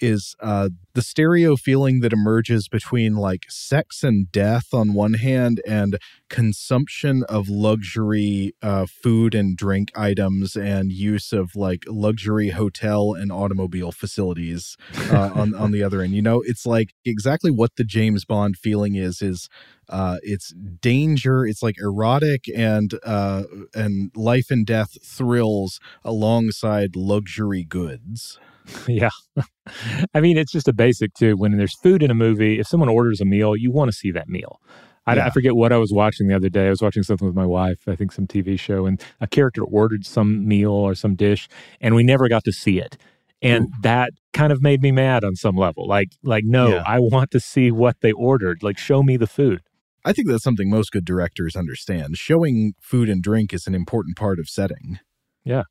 is uh, the stereo feeling that emerges between like sex and death on one hand and consumption of luxury uh, food and drink items and use of like luxury hotel and automobile facilities uh, on on the other end. You know, it's like exactly what the James Bond feeling is is uh, it's danger. It's like erotic and uh, and life and death thrills alongside luxury goods. Yeah. I mean, it's just a basic too. When there's food in a movie, if someone orders a meal, you want to see that meal. I, Yeah. I forget what I was watching the other day. I was watching something with my wife, I think some TV show, and a character ordered some meal or some dish, and we never got to see it. And that kind of made me mad on some level. Like, like, no, Yeah. I want to see what they ordered. Like, show me the food. I think that's something most good directors understand. Showing food and drink is an important part of setting. Yeah.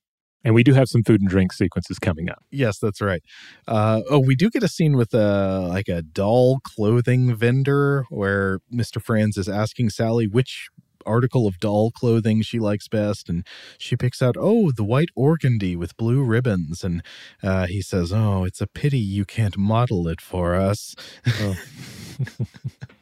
And we do have some food and drink sequences coming up. Yes, that's right. Uh, oh, we do get a scene with a like a doll clothing vendor where Mr. Franz is asking Sally which article of doll clothing she likes best, and she picks out oh the white organdy with blue ribbons, and uh, he says oh it's a pity you can't model it for us.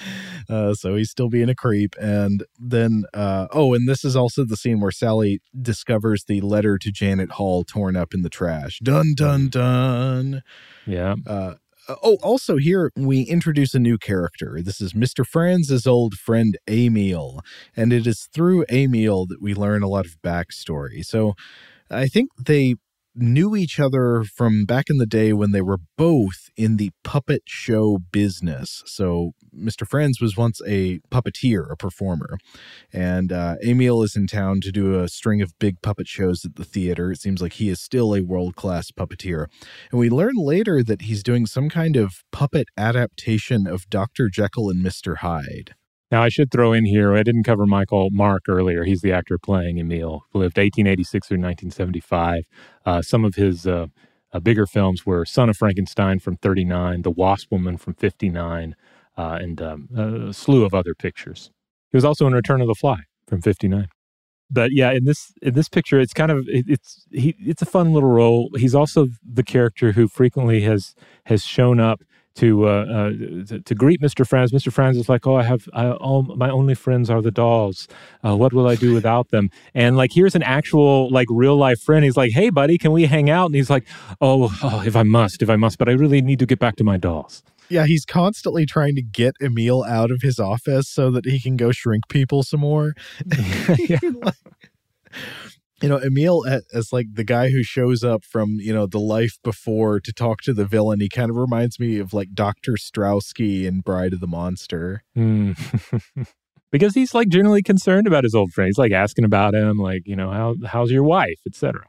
Uh, so he's still being a creep. And then, uh, oh, and this is also the scene where Sally discovers the letter to Janet Hall torn up in the trash. Dun, dun, dun. Yeah. Uh, oh, also here we introduce a new character. This is Mr. Franz's old friend Emil, and it is through Emil that we learn a lot of backstory. So I think they knew each other from back in the day when they were both in the puppet show business. So Mr. Franz was once a puppeteer, a performer, and uh, Emil is in town to do a string of big puppet shows at the theater. It seems like he is still a world class puppeteer. And we learn later that he's doing some kind of puppet adaptation of Dr. Jekyll and Mr. Hyde. Now, I should throw in here, I didn't cover Michael Mark earlier. He's the actor playing Emil, lived 1886 through 1975. Uh, some of his uh, uh, bigger films were Son of Frankenstein from 39, The Wasp Woman from 59, uh, and um, a slew of other pictures. He was also in Return of the Fly from 59. But yeah, in this in this picture, it's kind of it, it's he it's a fun little role. He's also the character who frequently has has shown up to uh, uh, to, to greet Mr. Franz. Mr. Franz is like, "Oh, I have I, all my only friends are the dolls. Uh, what will I do without them?" And like, here's an actual like real life friend. He's like, "Hey, buddy, can we hang out?" And he's like, "Oh, oh, if I must, if I must, but I really need to get back to my dolls." Yeah, he's constantly trying to get Emil out of his office so that he can go shrink people some more. Like, you know, Emil as like the guy who shows up from, you know, the life before to talk to the villain, he kind of reminds me of like Dr. Strowski in Bride of the Monster. Hmm. because he's like generally concerned about his old friend. He's like asking about him, like you know, how how's your wife, etc.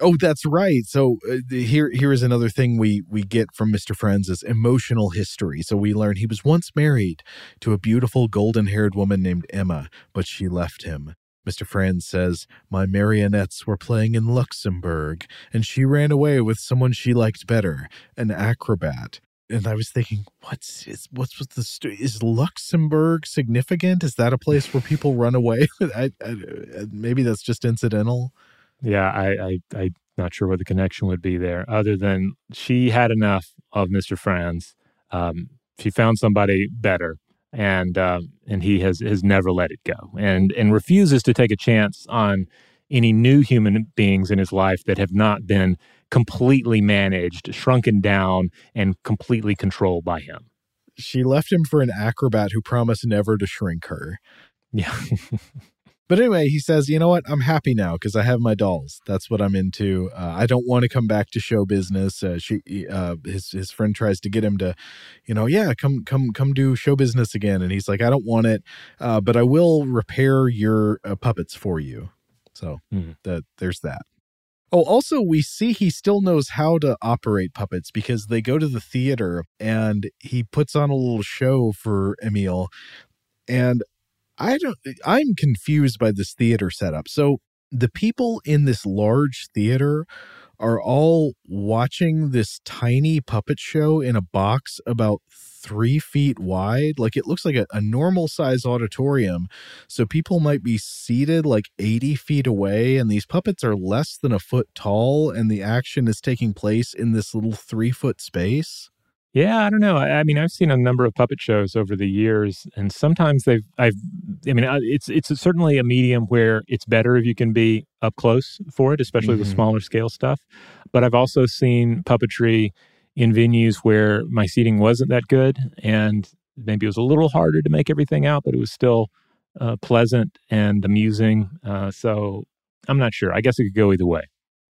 Oh, that's right. So uh, here, here is another thing we we get from Mister Franz' emotional history. So we learn he was once married to a beautiful golden-haired woman named Emma, but she left him. Mister Franz says my marionettes were playing in Luxembourg, and she ran away with someone she liked better, an acrobat. And I was thinking, what's is what's with the sto- is Luxembourg significant? Is that a place where people run away? I, I, maybe that's just incidental. Yeah, I, I, I'm not sure what the connection would be there, other than she had enough of Mr. Franz. Um, she found somebody better, and um, and he has has never let it go, and and refuses to take a chance on any new human beings in his life that have not been completely managed, shrunken down, and completely controlled by him. she left him for an acrobat who promised never to shrink her. Yeah. But anyway, he says, "You know what? I'm happy now because I have my dolls. That's what I'm into. Uh, I don't want to come back to show business." Uh, she, uh, his his friend tries to get him to, you know, yeah, come come come do show business again, and he's like, "I don't want it, uh, but I will repair your uh, puppets for you." So Mhm. that there's that. Oh, also, we see he still knows how to operate puppets because they go to the theater and he puts on a little show for Emil. And I don't, I'm confused by this theater setup. So the people in this large theater are all watching this tiny puppet show in a box about three feet wide. Like it looks like a, a normal size auditorium. So people might be seated like 80 feet away, and these puppets are less than a foot tall, and the action is taking place in this little three foot space. Yeah, I don't know. I, I, mean, I've seen a number of puppet shows over the years, and sometimes they've, I've, I mean, it's it's certainly a medium where it's better if you can be up close for it, especially mm-hmm. the smaller scale stuff. But I've also seen puppetry in venues where my seating wasn't that good, and maybe it was a little harder to make everything out, but it was still uh, pleasant and amusing. Uh, so I'm not sure. I guess it could go either way.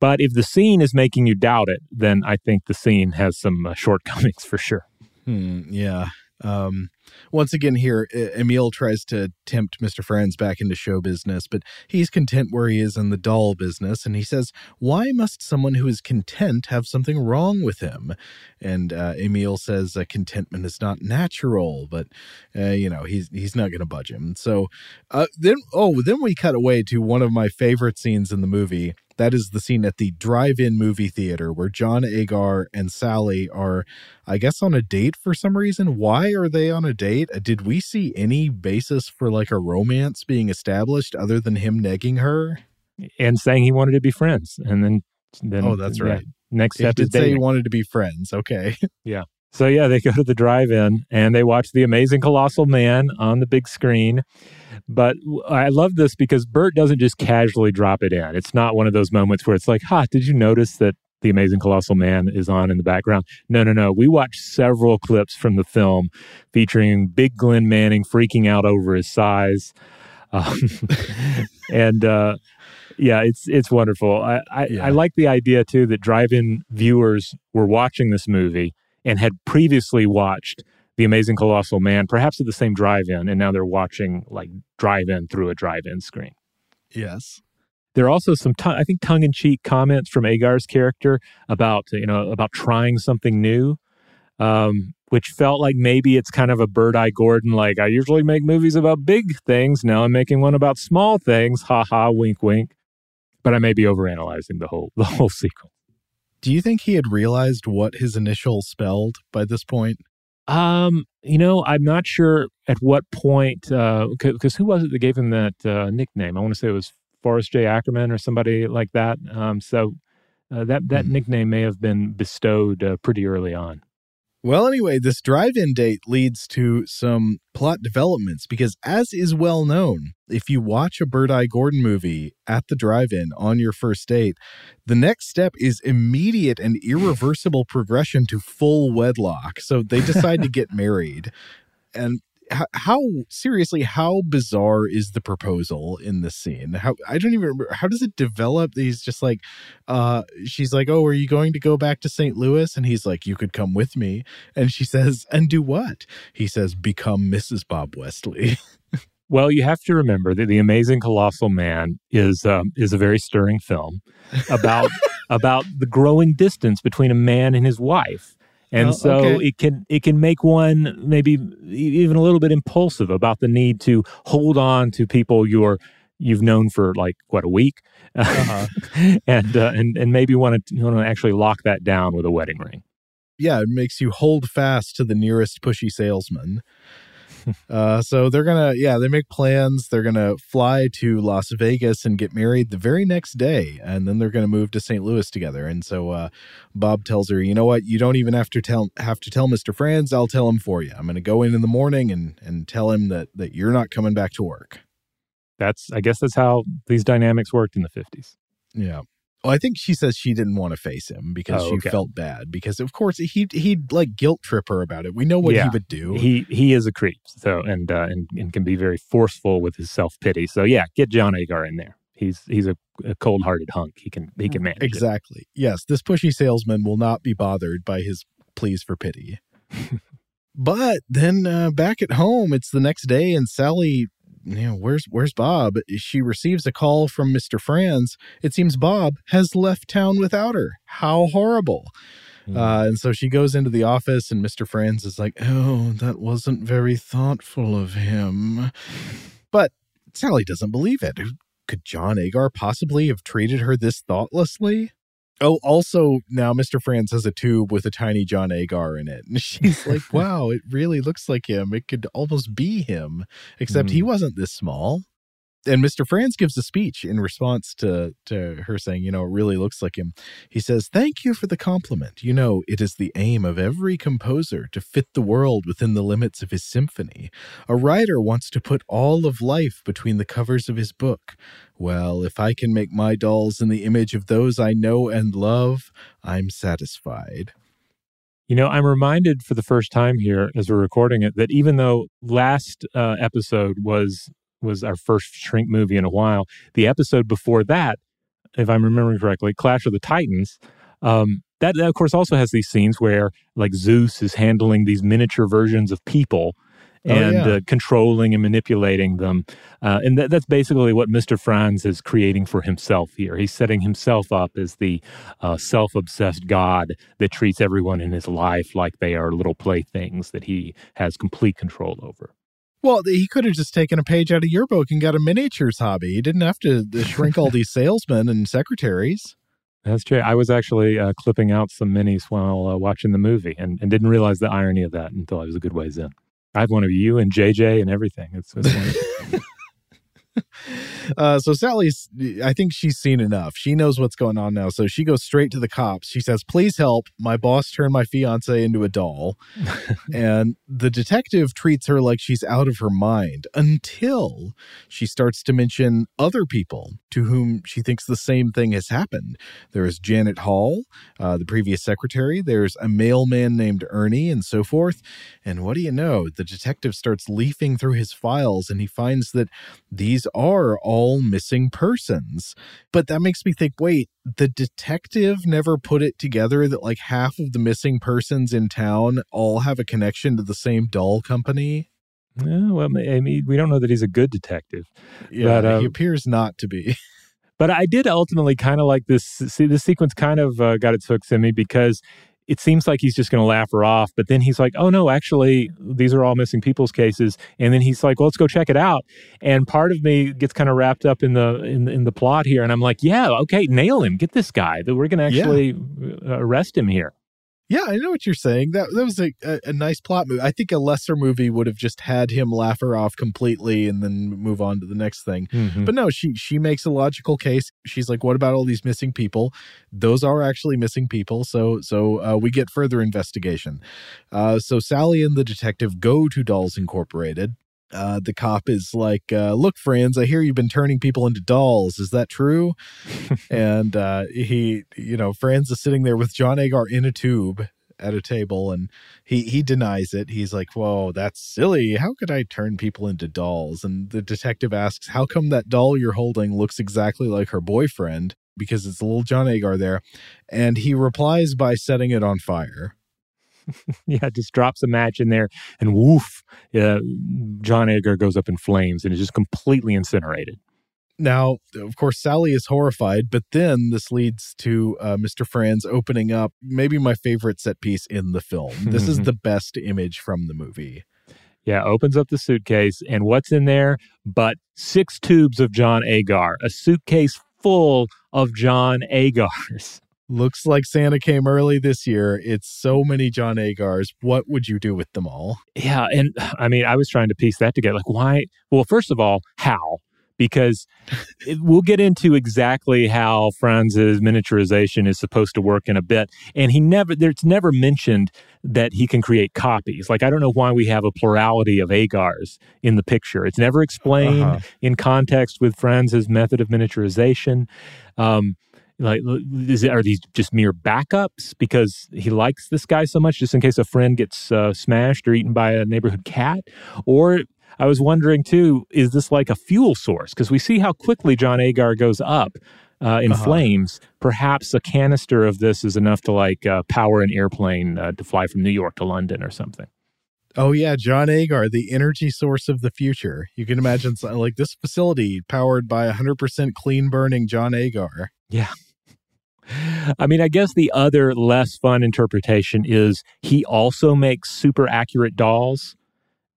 But if the scene is making you doubt it, then I think the scene has some uh, shortcomings for sure. Hmm, yeah. Um, once again, here, Emil tries to tempt Mr. Franz back into show business, but he's content where he is in the doll business. And he says, Why must someone who is content have something wrong with him? And uh, Emil says, uh, Contentment is not natural, but, uh, you know, he's, he's not going to budge him. So uh, then, oh, then we cut away to one of my favorite scenes in the movie that is the scene at the drive-in movie theater where John Agar and Sally are, I guess, on a date for some reason. Why are they on a date? Uh, did we see any basis for like a romance being established other than him negging her and saying he wanted to be friends? And then, then oh, that's right. next step did say he wanted to be friends. Okay. yeah. So yeah, they go to the drive-in and they watch The Amazing Colossal Man on the big screen. But I love this because Bert doesn't just casually drop it in. It's not one of those moments where it's like, "Ha, did you notice that the Amazing Colossal Man is on in the background?" No, no, no. We watched several clips from the film featuring Big Glenn Manning freaking out over his size, um, and uh, yeah, it's it's wonderful. I I, yeah. I like the idea too that drive-in viewers were watching this movie and had previously watched The Amazing Colossal Man, perhaps at the same drive in, and now they're watching like drive in through a drive in screen. Yes. There are also some, t- I think, tongue in cheek comments from Agar's character about, you know, about trying something new, um, which felt like maybe it's kind of a Bert I. Gordon, like, I usually make movies about big things. Now I'm making one about small things. Ha ha, wink, wink. But I may be overanalyzing the whole, the whole sequence. Do you think he had realized what his initial spelled by this point? Um, you know, I'm not sure at what point, because uh, who was it that gave him that uh, nickname? I want to say it was Forrest J. Ackerman or somebody like that. Um, so uh, that that mm-hmm. nickname may have been bestowed uh, pretty early on. Well, anyway, this drive in date leads to some plot developments because, as is well known, if you watch a Bert I. Gordon movie at the drive in on your first date, the next step is immediate and irreversible progression to full wedlock. So they decide to get married. And how, how, seriously how bizarre is the proposal in this scene? How i don't even remember how does it develop he's just like uh she's like oh are you going to go back to st louis? And he's like you could come with me. And she says and do what? He says become mrs bob wesley. Well, you have to remember that the Amazing Colossal Man is um, is a very stirring film about about the growing distance between a man and his wife and oh, so okay. it can it can make one maybe even a little bit impulsive about the need to hold on to people you're you've known for like what a week uh-huh. and uh, and and maybe want to want to actually lock that down with a wedding ring yeah it makes you hold fast to the nearest pushy salesman uh, so they're gonna, yeah, they make plans. They're gonna fly to Las Vegas and get married the very next day, and then they're gonna move to St. Louis together. And so uh, Bob tells her, you know what, you don't even have to tell have to tell Mister Franz. I'll tell him for you. I'm gonna go in in the morning and and tell him that that you're not coming back to work. That's, I guess, that's how these dynamics worked in the 50s. Yeah. Well, I think she says she didn't want to face him because oh, she felt bad because of course he he'd like guilt trip her about it. We know what yeah. he would do. He he is a creep, so and uh, and and can be very forceful with his self pity. So yeah, get John Agar in there. He's he's a, a cold hearted hunk. He can he can manage exactly. It. Yes, this pushy salesman will not be bothered by his pleas for pity. but then uh, back at home, it's the next day, and Sally you know, where's where's Bob? She receives a call from Mr. Franz. It seems Bob has left town without her. How horrible. Mm. Uh, and so she goes into the office, and Mr. Franz is like, Oh, that wasn't very thoughtful of him. But Sally doesn't believe it. Could John Agar possibly have treated her this thoughtlessly? Oh, also now Mr. Franz has a tube with a tiny John Agar in it. And she's like, wow, it really looks like him. It could almost be him, except mm. he wasn't this small and Mr. Franz gives a speech in response to to her saying, you know, it really looks like him. He says, "Thank you for the compliment. You know, it is the aim of every composer to fit the world within the limits of his symphony. A writer wants to put all of life between the covers of his book. Well, if I can make my dolls in the image of those I know and love, I'm satisfied." You know, I'm reminded for the first time here as we're recording it that even though last uh, episode was was our first shrink movie in a while. The episode before that, if I'm remembering correctly, Clash of the Titans. Um, that, that, of course also has these scenes where like Zeus is handling these miniature versions of people and oh, yeah. uh, controlling and manipulating them. Uh, and that, that's basically what Mr. Franz is creating for himself here. He's setting himself up as the uh, self obsessed God that treats everyone in his life like they are little playthings that he has complete control over. Well, he could have just taken a page out of your book and got a miniatures hobby. He didn't have to shrink all these salesmen and secretaries. That's true. I was actually uh, clipping out some minis while uh, watching the movie and, and didn't realize the irony of that until I was a good ways in. I have one of you and JJ and everything. It's, it's uh, so Sally's, I think she's seen enough. She knows what's going on now. So she goes straight to the cops. She says, Please help. My boss turned my fiance into a doll. and the detective treats her like she's out of her mind until she starts to mention other people to whom she thinks the same thing has happened. There is Janet Hall, uh, the previous secretary. There's a mailman named Ernie, and so forth. And what do you know? The detective starts leafing through his files and he finds that these are all missing persons. But that makes me think wait, the detective never put it together that like half of the missing persons in town all have a connection to the same doll company? Yeah, well, I mean, we don't know that he's a good detective. Yeah, but, uh, he appears not to be. but I did ultimately kind of like this. See, this sequence kind of uh, got its hooks in me because it seems like he's just going to laugh her off. But then he's like, oh no, actually, these are all missing people's cases. And then he's like, well, let's go check it out. And part of me gets kind of wrapped up in the in, in the plot here. And I'm like, yeah, okay, nail him, get this guy. That we're going to actually yeah. arrest him here. Yeah, I know what you're saying. That that was a, a, a, nice plot move. I think a lesser movie would have just had him laugh her off completely and then move on to the next thing. Mm-hmm. But no, she she makes a logical case. She's like, "What about all these missing people? Those are actually missing people." So so uh, we get further investigation. Uh, so Sally and the detective go to Dolls Incorporated uh, the cop is like, uh, "Look, Franz, I hear you've been turning people into dolls. Is that true?" and uh, he, you know, Franz is sitting there with John Agar in a tube at a table, and he he denies it. He's like, "Whoa, that's silly. How could I turn people into dolls?" And the detective asks, "How come that doll you're holding looks exactly like her boyfriend?" Because it's a little John Agar there, and he replies by setting it on fire. yeah, just drops a match in there, and woof, uh, John Agar goes up in flames and is just completely incinerated. Now, of course, Sally is horrified, but then this leads to uh, Mr. Franz opening up maybe my favorite set piece in the film. This is the best image from the movie. Yeah, opens up the suitcase, and what's in there but six tubes of John Agar, a suitcase full of John Agars. Looks like Santa came early this year. It's so many John Agars. What would you do with them all? Yeah. And I mean, I was trying to piece that together. Like, why? Well, first of all, how? Because it, we'll get into exactly how Franz's miniaturization is supposed to work in a bit. And he never, there's never mentioned that he can create copies. Like, I don't know why we have a plurality of Agars in the picture. It's never explained uh-huh. in context with Franz's method of miniaturization. Um, like is it, are these just mere backups because he likes this guy so much just in case a friend gets uh, smashed or eaten by a neighborhood cat or i was wondering too is this like a fuel source because we see how quickly john agar goes up uh, in uh-huh. flames perhaps a canister of this is enough to like uh, power an airplane uh, to fly from new york to london or something Oh yeah, John Agar, the energy source of the future. You can imagine like this facility powered by 100% clean burning John Agar. Yeah. I mean, I guess the other less fun interpretation is he also makes super accurate dolls.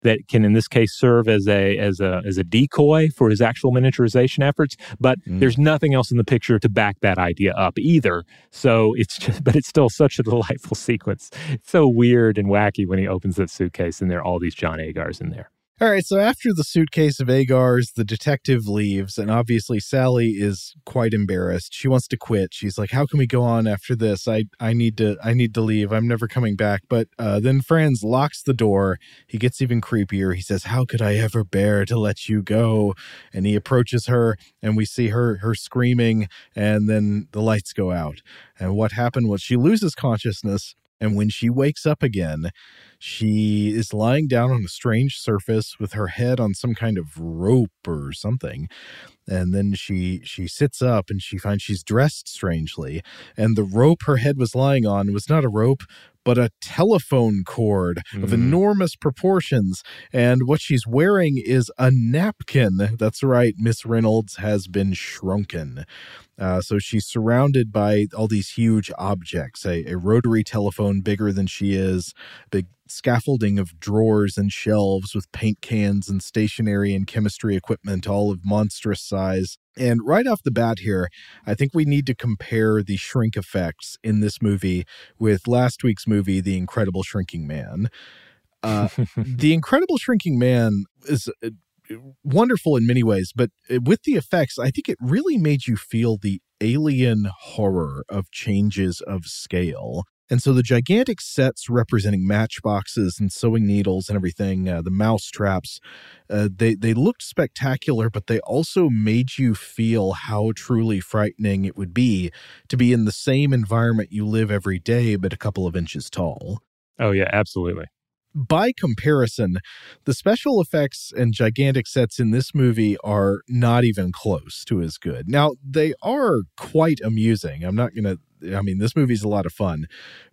that can in this case serve as a as a as a decoy for his actual miniaturization efforts but mm. there's nothing else in the picture to back that idea up either so it's just but it's still such a delightful sequence it's so weird and wacky when he opens that suitcase and there are all these john agars in there all right, so after the suitcase of Agars, the detective leaves, and obviously Sally is quite embarrassed. She wants to quit. She's like, "How can we go on after this? I I need to I need to leave. I'm never coming back." But uh, then Franz locks the door. He gets even creepier. He says, "How could I ever bear to let you go?" And he approaches her, and we see her her screaming, and then the lights go out. And what happened was she loses consciousness, and when she wakes up again, she is lying down on a strange surface with her head on some kind of rope or something. And then she she sits up and she finds she's dressed strangely. And the rope her head was lying on was not a rope, but a telephone cord mm. of enormous proportions. And what she's wearing is a napkin. That's right, Miss Reynolds has been shrunken. Uh, so she's surrounded by all these huge objects a, a rotary telephone bigger than she is, big scaffolding of drawers and shelves with paint cans and stationery and chemistry equipment, all of monstrous size. And right off the bat here, I think we need to compare the shrink effects in this movie with last week's movie, The Incredible Shrinking Man. Uh, the Incredible Shrinking Man is uh, wonderful in many ways, but uh, with the effects, I think it really made you feel the alien horror of changes of scale. And so the gigantic sets representing matchboxes and sewing needles and everything, uh, the mouse traps, uh, they they looked spectacular, but they also made you feel how truly frightening it would be to be in the same environment you live every day, but a couple of inches tall. Oh yeah, absolutely by comparison, the special effects and gigantic sets in this movie are not even close to as good. Now, they are quite amusing. I'm not going to I mean, this movie's a lot of fun,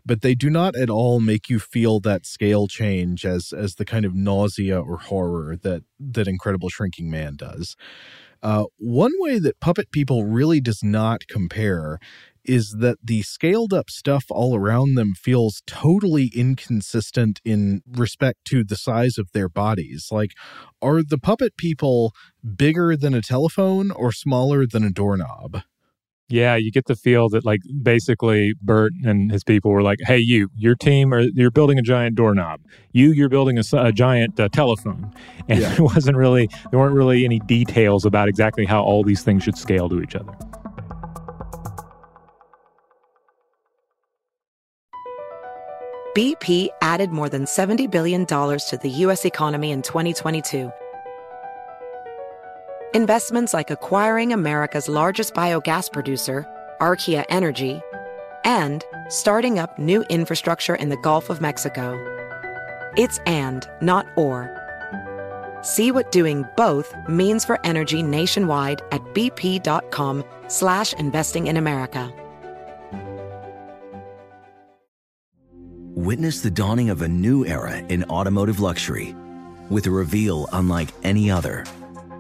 but they do not at all make you feel that scale change as as the kind of nausea or horror that that Incredible Shrinking Man does. Uh, one way that Puppet People really does not compare is that the scaled up stuff all around them feels totally inconsistent in respect to the size of their bodies. Like, are the puppet people bigger than a telephone or smaller than a doorknob? Yeah, you get the feel that like basically Bert and his people were like, "Hey, you, your team, or you're building a giant doorknob. You, you're building a, a giant uh, telephone." And yeah. it wasn't really there weren't really any details about exactly how all these things should scale to each other. BP added more than $70 billion to the U.S. economy in 2022. Investments like acquiring America's largest biogas producer, Archaea Energy, and starting up new infrastructure in the Gulf of Mexico. It's and, not or. See what doing both means for energy nationwide at bp.com slash investing in America. Witness the dawning of a new era in automotive luxury with a reveal unlike any other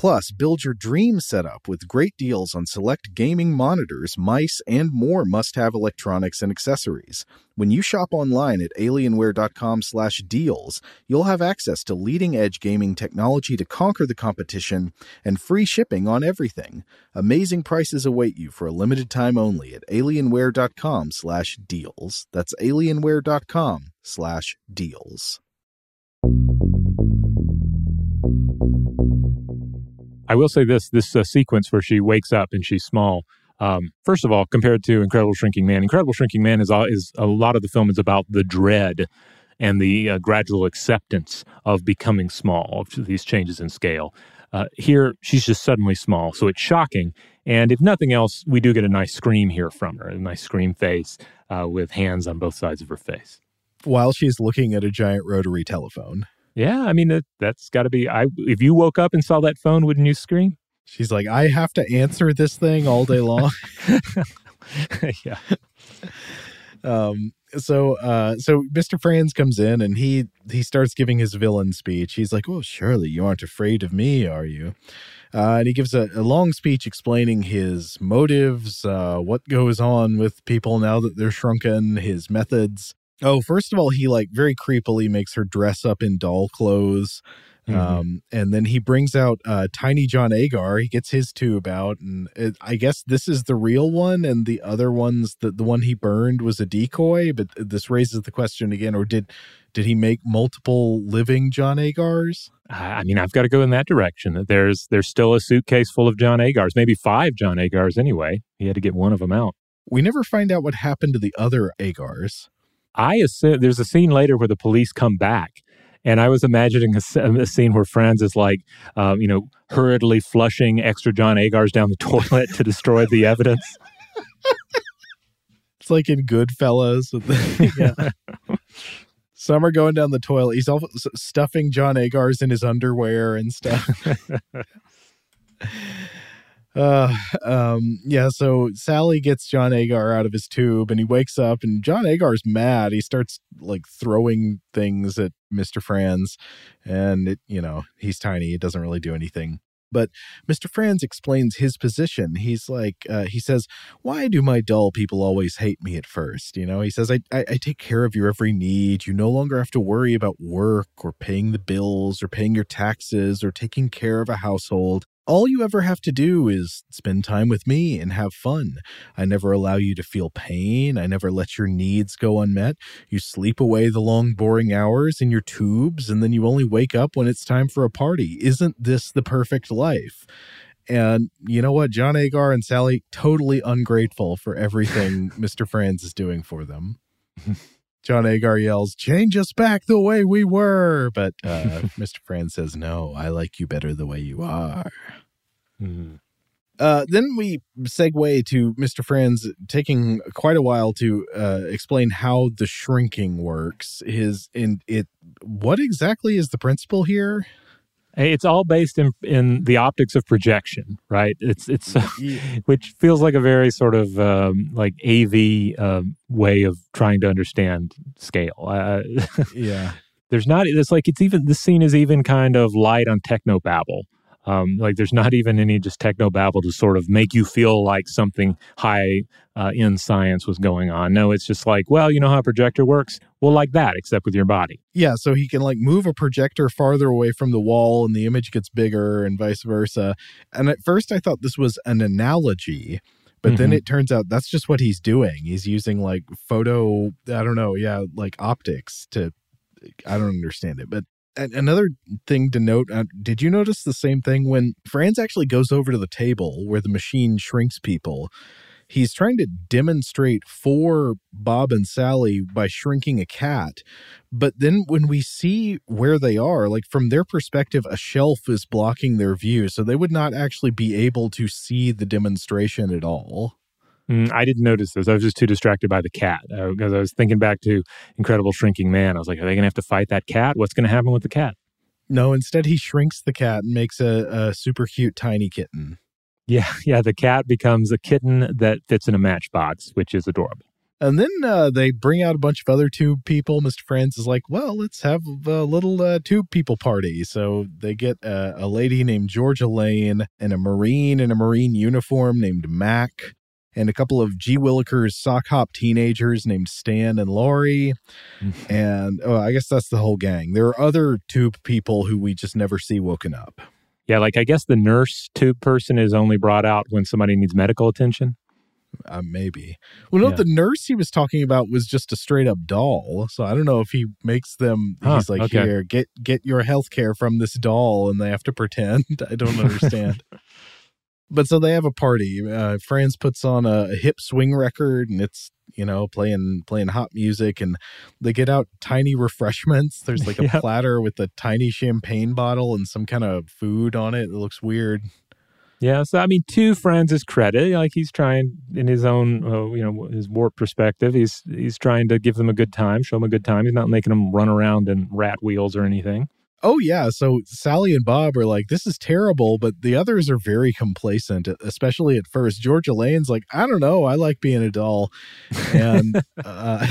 Plus, build your dream setup with great deals on select gaming monitors, mice, and more must-have electronics and accessories. When you shop online at alienware.com/deals, you'll have access to leading-edge gaming technology to conquer the competition and free shipping on everything. Amazing prices await you for a limited time only at alienware.com/deals. That's alienware.com/deals. I will say this: this uh, sequence where she wakes up and she's small. Um, first of all, compared to Incredible Shrinking Man, Incredible Shrinking Man is is a lot of the film is about the dread and the uh, gradual acceptance of becoming small, of these changes in scale. Uh, here, she's just suddenly small, so it's shocking. And if nothing else, we do get a nice scream here from her, a nice scream face uh, with hands on both sides of her face. While she's looking at a giant rotary telephone. Yeah, I mean that, that's got to be. I if you woke up and saw that phone, wouldn't you scream? She's like, I have to answer this thing all day long. yeah. Um. So, uh, so Mr. Franz comes in and he he starts giving his villain speech. He's like, "Well, surely you aren't afraid of me, are you?" Uh, and he gives a, a, long speech explaining his motives, uh, what goes on with people now that they're shrunken, his methods. Oh, first of all, he like very creepily makes her dress up in doll clothes. Mm-hmm. Um, and then he brings out uh, Tiny John Agar. He gets his tube out, and it, I guess this is the real one, and the other ones, the the one he burned was a decoy. But this raises the question again: or did did he make multiple living John Agars? I mean, I've got to go in that direction. That there's there's still a suitcase full of John Agars, maybe five John Agars anyway. He had to get one of them out. We never find out what happened to the other Agars. I assume there's a scene later where the police come back. And I was imagining a, a scene where Franz is like, um, you know, hurriedly flushing extra John Agars down the toilet to destroy the evidence. it's like in Goodfellas. yeah. Some are going down the toilet. He's also stuffing John Agars in his underwear and stuff. uh um yeah so sally gets john agar out of his tube and he wakes up and john agar's mad. He starts like throwing things at mr franz and it you know he's tiny it doesn't really do anything. But mr franz explains his position. He's like uh, he says why do my dull people always hate me at first? You know he says I, I i take care of your every need. You no longer have to worry about work or paying the bills or paying your taxes or taking care of a household all you ever have to do is spend time with me and have fun. I never allow you to feel pain. I never let your needs go unmet. You sleep away the long, boring hours in your tubes, and then you only wake up when it's time for a party. Isn't this the perfect life? And you know what? John Agar and Sally totally ungrateful for everything Mr. Franz is doing for them. John Agar yells, Change us back the way we were. But uh, Mr. Franz says, No, I like you better the way you are. Mm-hmm. Uh, then we segue to Mr. Franz taking quite a while to uh, explain how the shrinking works. His in it, what exactly is the principle here? It's all based in in the optics of projection, right? It's it's which feels like a very sort of um, like AV um, way of trying to understand scale. Uh, yeah, there's not. It's like it's even this scene is even kind of light on techno babble um, like there's not even any just techno babble to sort of make you feel like something high uh, in science was going on. No, it's just like, well, you know how a projector works? Well, like that, except with your body. Yeah, so he can like move a projector farther away from the wall and the image gets bigger and vice versa. And at first I thought this was an analogy. But mm-hmm. then it turns out that's just what he's doing. He's using like photo, I don't know, yeah, like optics to I don't understand it, but another thing to note uh, did you notice the same thing when franz actually goes over to the table where the machine shrinks people he's trying to demonstrate for bob and sally by shrinking a cat but then when we see where they are like from their perspective a shelf is blocking their view so they would not actually be able to see the demonstration at all Mm, I didn't notice this. I was just too distracted by the cat because uh, I was thinking back to Incredible Shrinking Man. I was like, are they going to have to fight that cat? What's going to happen with the cat? No, instead he shrinks the cat and makes a, a super cute tiny kitten. Yeah, yeah. The cat becomes a kitten that fits in a matchbox, which is adorable. And then uh, they bring out a bunch of other tube people. Mr. Franz is like, well, let's have a little uh, tube people party. So they get uh, a lady named Georgia Lane and a Marine in a Marine uniform named Mac and a couple of G. Willikers sock hop teenagers named Stan and Laurie. And oh, I guess that's the whole gang. There are other tube people who we just never see woken up. Yeah, like I guess the nurse tube person is only brought out when somebody needs medical attention. Uh, maybe. Well, no, Yeah. the nurse he was talking about was just a straight up doll. So I don't know if he makes them. Huh, he's like, okay. here, get get your health care from this doll, and they have to pretend. I don't understand. but so they have a party. Uh, Franz puts on a, a hip swing record, and it's you know playing playing hot music, and they get out tiny refreshments. There's like a Yep. platter with a tiny champagne bottle and some kind of food on it. It looks weird. Yeah, so I mean, to Franz's credit, like he's trying in his own, uh, you know, his warped perspective, he's he's trying to give them a good time, show them a good time. He's not making them run around in rat wheels or anything. Oh yeah, so Sally and Bob are like, "This is terrible," but the others are very complacent, especially at first. Georgia Lane's like, "I don't know, I like being a doll," and uh,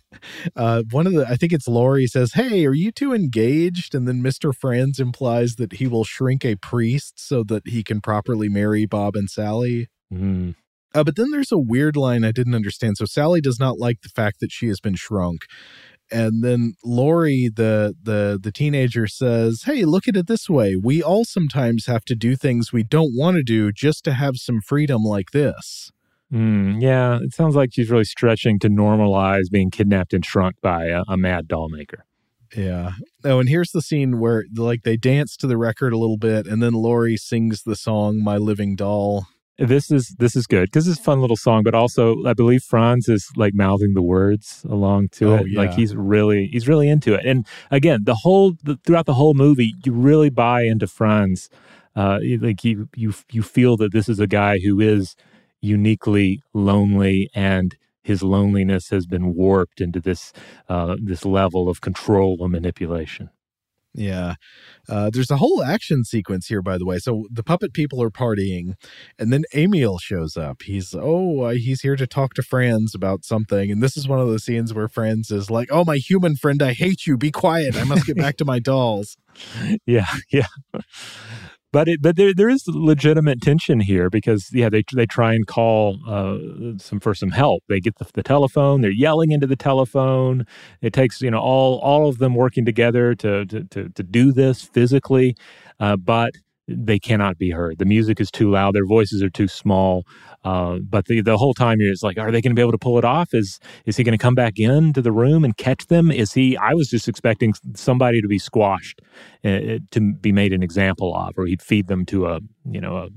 uh, one of the, I think it's Laurie says, "Hey, are you two engaged?" And then Mister Franz implies that he will shrink a priest so that he can properly marry Bob and Sally. Mm. Uh, but then there's a weird line I didn't understand. So Sally does not like the fact that she has been shrunk. And then Lori, the the the teenager, says, "Hey, look at it this way: we all sometimes have to do things we don't want to do just to have some freedom like this." Mm, yeah, it sounds like she's really stretching to normalize being kidnapped and shrunk by a, a mad doll maker. Yeah. Oh, and here's the scene where like they dance to the record a little bit, and then Lori sings the song "My Living Doll." This is this is good because it's a fun little song, but also I believe Franz is like mouthing the words along to Oh, it. Like he's really he's really into it. And again, the whole the, throughout the whole movie, you really buy into Franz. Uh, like you you you feel that this is a guy who is uniquely lonely and his loneliness has been warped into this uh, this level of control and manipulation. Yeah. Uh, there's a whole action sequence here, by the way. So the puppet people are partying, and then Emil shows up. He's, oh, uh, he's here to talk to Franz about something. And this is one of those scenes where Franz is like, oh, my human friend, I hate you. Be quiet. I must get back to my dolls. yeah, yeah. But it, but there there is legitimate tension here because yeah they they try and call uh, some for some help. They get the, the telephone. They're yelling into the telephone. It takes you know all all of them working together to to to, to do this physically, uh, but they cannot be heard. The music is too loud. Their voices are too small. Uh, but the the whole time you're just like, are they going to be able to pull it off? Is is he going to come back into the room and catch them? Is he? I was just expecting somebody to be squashed, uh, to be made an example of, or he'd feed them to a you know a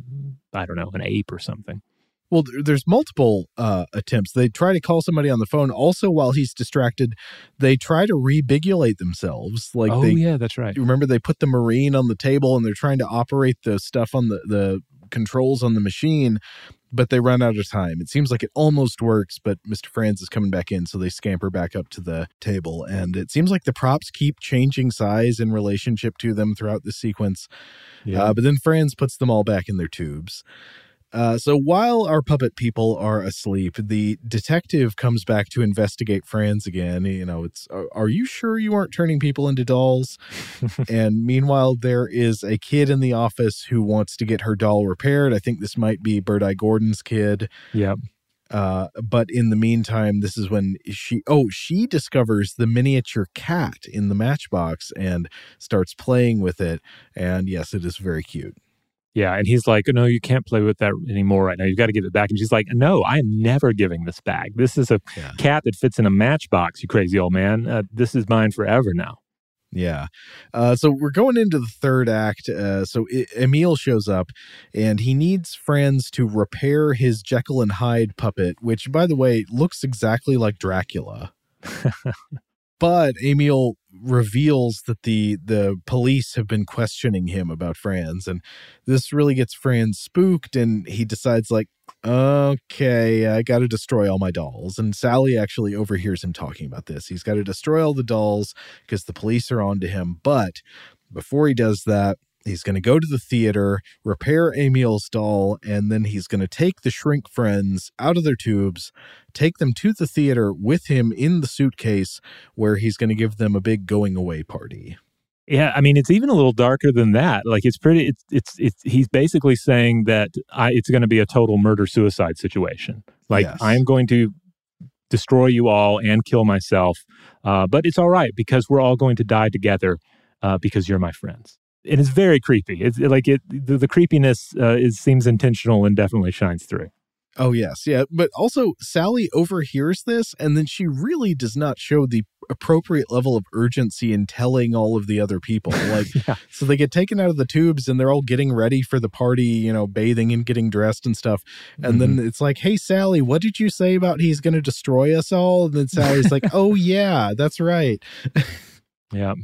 I don't know an ape or something. Well, there's multiple uh, attempts. They try to call somebody on the phone. Also, while he's distracted, they try to rebigulate themselves. Like oh they, yeah, that's right. Remember they put the marine on the table and they're trying to operate the stuff on the the controls on the machine but they run out of time it seems like it almost works but mr franz is coming back in so they scamper back up to the table and it seems like the props keep changing size in relationship to them throughout the sequence Yeah. uh, but then franz puts them all back in their tubes uh, so while our puppet people are asleep, the detective comes back to investigate Franz again. You know, it's are, are you sure you aren't turning people into dolls? and meanwhile, there is a kid in the office who wants to get her doll repaired. I think this might be Bert I. Gordon's kid. Yep. Uh, but in the meantime, this is when she oh she discovers the miniature cat in the matchbox and starts playing with it. And yes, it is very cute. Yeah, and he's like, "No, you can't play with that anymore right now. You've got to give it back." And she's like, "No, I am never giving this back. This is a Yeah. cat that fits in a matchbox. You crazy old man. Uh, this is mine forever now." Yeah. Uh, so we're going into the third act. Uh, so I- Emil shows up and he needs Franz to repair his Jekyll and Hyde puppet, which, by the way, looks exactly like Dracula. but Emil reveals that the the police have been questioning him about Franz and this really gets Franz spooked and he decides like okay I got to destroy all my dolls. And Sally actually overhears him talking about this. He's got to destroy all the dolls because the police are on to him. But before he does that He's going to go to the theater, repair Emil's doll, and then he's going to take the shrink friends out of their tubes, take them to the theater with him in the suitcase, where he's going to give them a big going away party. Yeah, I mean, it's even a little darker than that. Like, it's pretty. It's it's it's. He's basically saying that I, it's going to be a total murder suicide situation. Like, Yes. I am going to destroy you all and kill myself, uh, but it's all right because we're all going to die together uh, because you're my friends. It is very creepy. It's like it. The, the creepiness uh, is seems intentional and definitely shines through. Oh, yes. Yeah. But also, Sally overhears this, and then she really does not show the appropriate level of urgency in telling all of the other people. Like, so they get taken out of the tubes and they're all getting ready for the party, you know, bathing and getting dressed and stuff. And then it's like, hey, Sally, what did you say about he's going to destroy us all? And then Sally's like, oh, yeah, that's right. Yeah.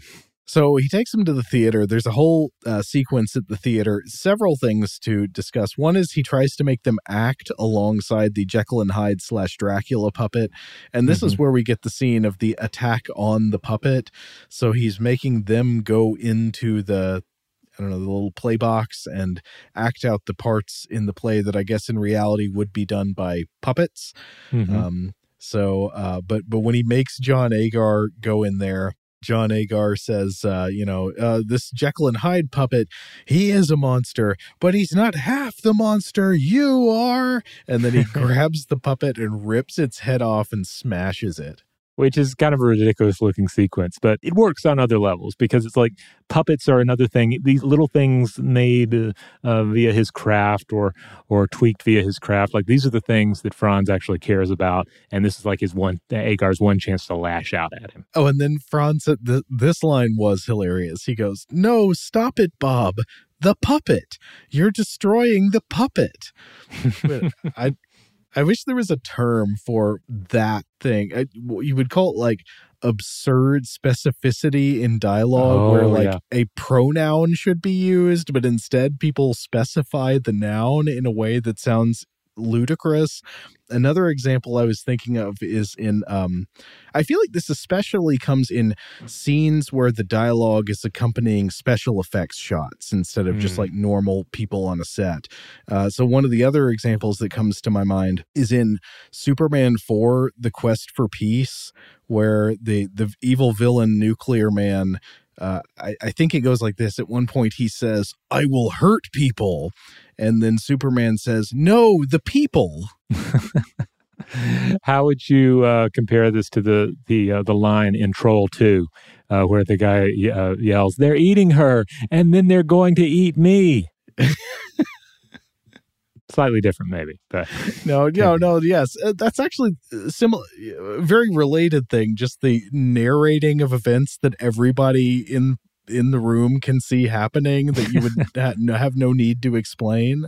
So he takes him to the theater. There's a whole uh, sequence at the theater. Several things to discuss. One is he tries to make them act alongside the Jekyll and Hyde slash Dracula puppet, and this is where we get the scene of the attack on the puppet. So he's making them go into the I don't know, the little play box and act out the parts in the play that I guess in reality would be done by puppets. Mhm. Um, so, uh, but but when he makes John Agar go in there, John Agar says, uh, you know, uh, this Jekyll and Hyde puppet, he is a monster, but he's not half the monster you are. And then he grabs the puppet and rips its head off and smashes it. Which is kind of a ridiculous looking sequence, but it works on other levels because it's like puppets are another thing. These little things made uh, uh, via his craft or or tweaked via his craft, like these are the things that Franz actually cares about, and this is like his one Agar's one chance to lash out at him. Oh, and then Franz, said th- this line was hilarious. He goes, No, stop it, Bob. The puppet. You're destroying the puppet. I, I wish there was a term for that thing. I, you would call it like absurd specificity in dialogue, where Oh, like yeah. a pronoun should be used, but instead people specify the noun in a way that sounds ludicrous. Another example I was thinking of is in um I feel like this especially comes in scenes where the dialogue is accompanying special effects shots instead of just Mm. like normal people on a set. Uh, so one of the other examples that comes to my mind is in Superman 4 The Quest for Peace where the the evil villain nuclear man uh, I, I think it goes like this. At one point, he says, I will hurt people. And then Superman says, No, the people. How would you uh, compare this to the the uh, the line in Troll Two, uh, where the guy uh, yells, "They're eating her, and then they're going to eat me." Slightly different, maybe, but No, no, no. Yes, uh, that's actually similar, very related thing. Just the narrating of events that everybody in in the room can see happening that you would ha- have no need to explain.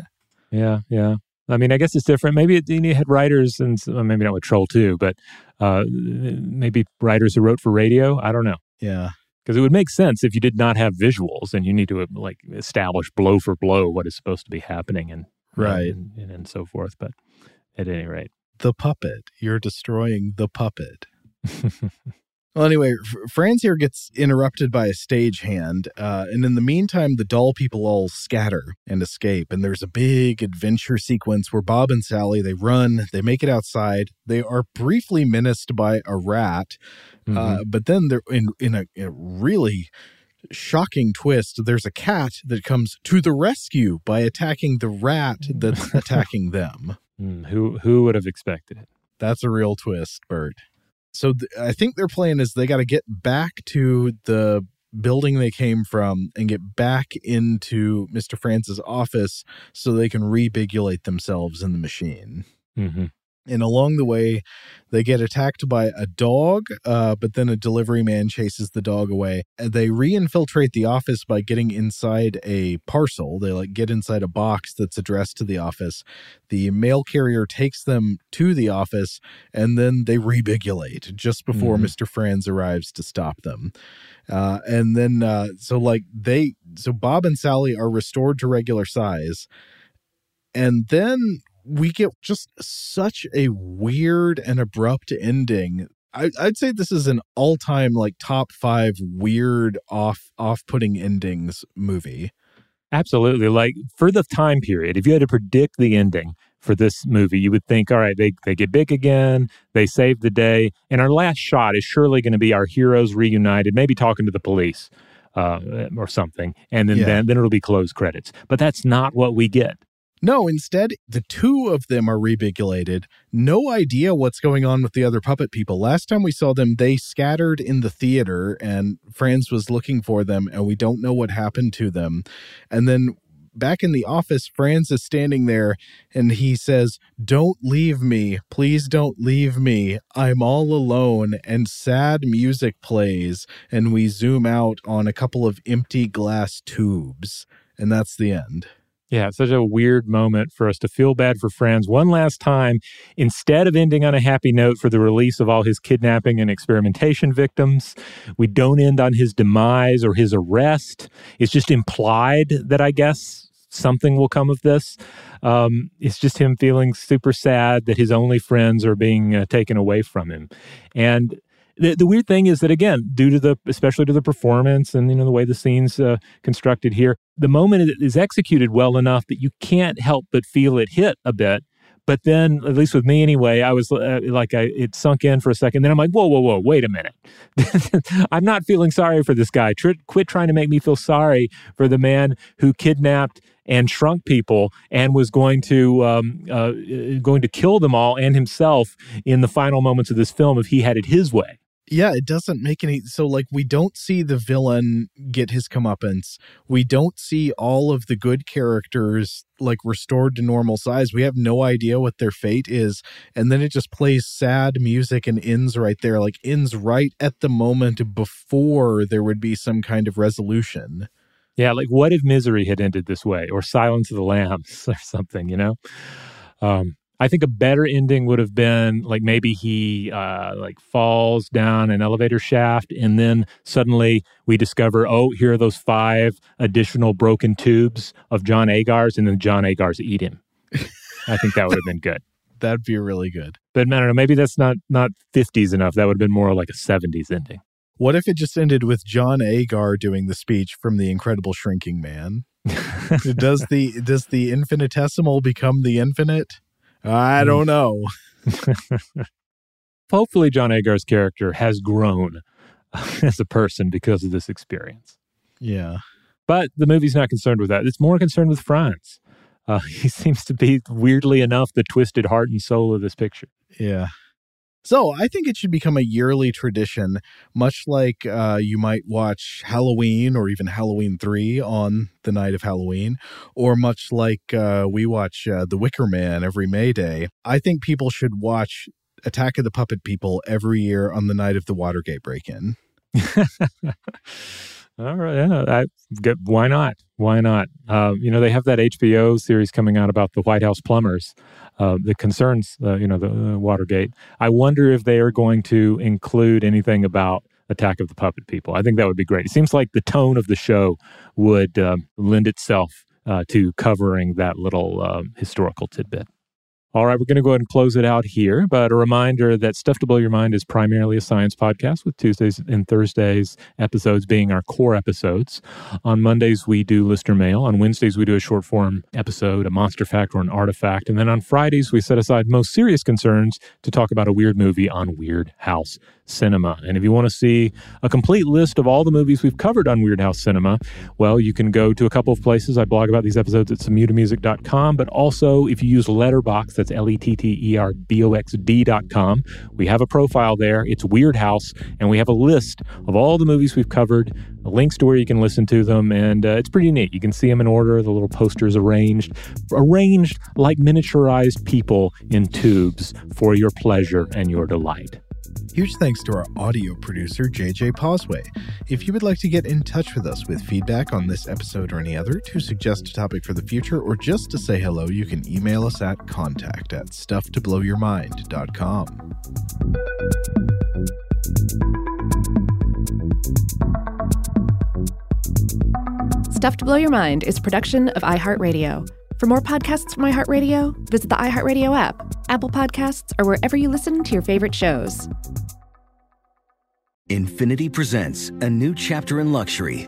Yeah, yeah. I mean, I guess it's different. Maybe it, you had writers, and well, maybe not with Troll Two, but uh, maybe writers who wrote for radio. I don't know. Yeah, because it would make sense if you did not have visuals and you need to uh, like establish blow for blow what is supposed to be happening and Right. and, and, and so forth. But at any rate, the puppet. You're destroying the puppet. Well, anyway, Franz here gets interrupted by a stagehand, uh, and in the meantime, the doll people all scatter and escape. And there's a big adventure sequence where Bob and Sally they run, they make it outside. They are briefly menaced by a rat, uh, but then they're in in a, in a really shocking twist. There's a cat that comes to the rescue by attacking the rat that's attacking them. Mm, who who would have expected it? That's a real twist, Bert. So th- I think their plan is they got to get back to the building they came from and get back into Mr. Franz' office so they can rebigulate themselves in the machine. Mm-hmm. And along the way, they get attacked by a dog, uh, but then a delivery man chases the dog away. They re-infiltrate the office by getting inside a parcel. They like get inside a box that's addressed to the office. The mail carrier takes them to the office, and then they rebigulate just before Mhm. Mr. Franz arrives to stop them. Uh, and then, uh, so like they, so Bob and Sally are restored to regular size. And then we get just such a weird and abrupt ending. I, I'd say this is an all-time like top five weird off off-putting endings movie. Absolutely. Like for the time period, if you had to predict the ending for this movie, you would think, all right, they, they get big again, they save the day, and our last shot is surely going to be our heroes reunited, maybe talking to the police uh, or something, and then, Yeah. then then it'll be closed credits. But that's not what we get. No, instead, the two of them are rebigulated. No idea what's going on with the other puppet people. Last time we saw them, they scattered in the theater, and Franz was looking for them, and we don't know what happened to them. And then back in the office, Franz is standing there, and he says, Don't leave me. Please don't leave me. I'm all alone. And sad music plays, and we zoom out on a couple of empty glass tubes. And that's the end. Yeah, such a weird moment for us to feel bad for Franz one last time. Instead of ending on a happy note for the release of all his kidnapping and experimentation victims, we don't end on his demise or his arrest. It's just implied that I guess something will come of this. Um, it's just him feeling super sad that his only friends are being uh, taken away from him. And the, the weird thing is that again, due to the especially to the performance and you know the way the scenes uh, constructed here, the moment is- executed well enough that you can't help but feel it hit a bit. But then, at least with me anyway, I was uh, like, I, it sunk in for a second. Then I'm like, whoa, whoa, whoa, wait a minute. I'm not feeling sorry for this guy. Tr- quit trying to make me feel sorry for the man who kidnapped and shrunk people and was going to um, uh, going to kill them all and himself in the final moments of this film if he had it his way. Yeah, it doesn't make any so like we don't see the villain get his comeuppance. We don't see all of the good characters like restored to normal size. We have no idea what their fate is. And then it just plays sad music and ends right there, like ends right at the moment before there would be some kind of resolution. Yeah, like what if Misery had ended this way, or Silence of the Lambs, or something? You know, um, I think a better ending would have been like maybe he uh, like falls down an elevator shaft, and then suddenly we discover, oh, here are those five additional broken tubes of John Agar's, and then John Agar's eat him. I think that would have been good. That'd be really good. But I don't know, maybe that's not not fifties enough. That would have been more like a seventies ending. What if it just ended with John Agar doing the speech from the Incredible Shrinking Man? does the does the infinitesimal become the infinite? I don't know. Hopefully, John Agar's character has grown as a person because of this experience. Yeah. But the movie's not concerned with that. It's more concerned with Franz. Uh, he seems to be, weirdly enough, the twisted heart and soul of this picture. Yeah. So I think it should become a yearly tradition, much like uh, you might watch Halloween or even Halloween 3 on the night of Halloween, or much like uh, we watch uh, The Wicker Man every May Day. I think people should watch Attack of the Puppet People every year on the night of the Watergate break in. All right, yeah, I get, why not? Why not? Uh, you know, they have that HBO series coming out about the White House plumbers uh, that concerns, uh, you know, the uh, Watergate. I wonder if they are going to include anything about Attack of the Puppet People. I think that would be great. It seems like the tone of the show would um, lend itself uh, to covering that little um, historical tidbit. All right, we're going to go ahead and close it out here. But a reminder that Stuff to Blow Your Mind is primarily a science podcast, with Tuesdays and Thursdays episodes being our core episodes. On Mondays, we do listener mail. On Wednesdays, we do a short form episode, a monster fact or an artifact. And then on Fridays, we set aside most serious concerns to talk about a weird movie on Weirdhouse Cinema. And if you want to see a complete list of all the movies we've covered on Weirdhouse Cinema, well, you can go to a couple of places. I blog about these episodes at samutamusic.com, but also if you use Letterboxd, that's L E T T E R B O X D.com, we have a profile there. It's Weirdhouse, and we have a list of all the movies we've covered, links to where you can listen to them, and uh, it's pretty neat. You can see them in order, the little posters arranged, arranged like miniaturized people in tubes for your pleasure and your delight. Huge thanks to our audio producer, JJ Posway. If you would like to get in touch with us with feedback on this episode or any other, to suggest a topic for the future, or just to say hello, you can email us at contact at stufftoblowyourmind.com. Stuff to Blow Your Mind is production of iHeartRadio. For more podcasts from iHeartRadio, visit the iHeartRadio app, Apple Podcasts, or wherever you listen to your favorite shows. Infiniti presents a new chapter in luxury,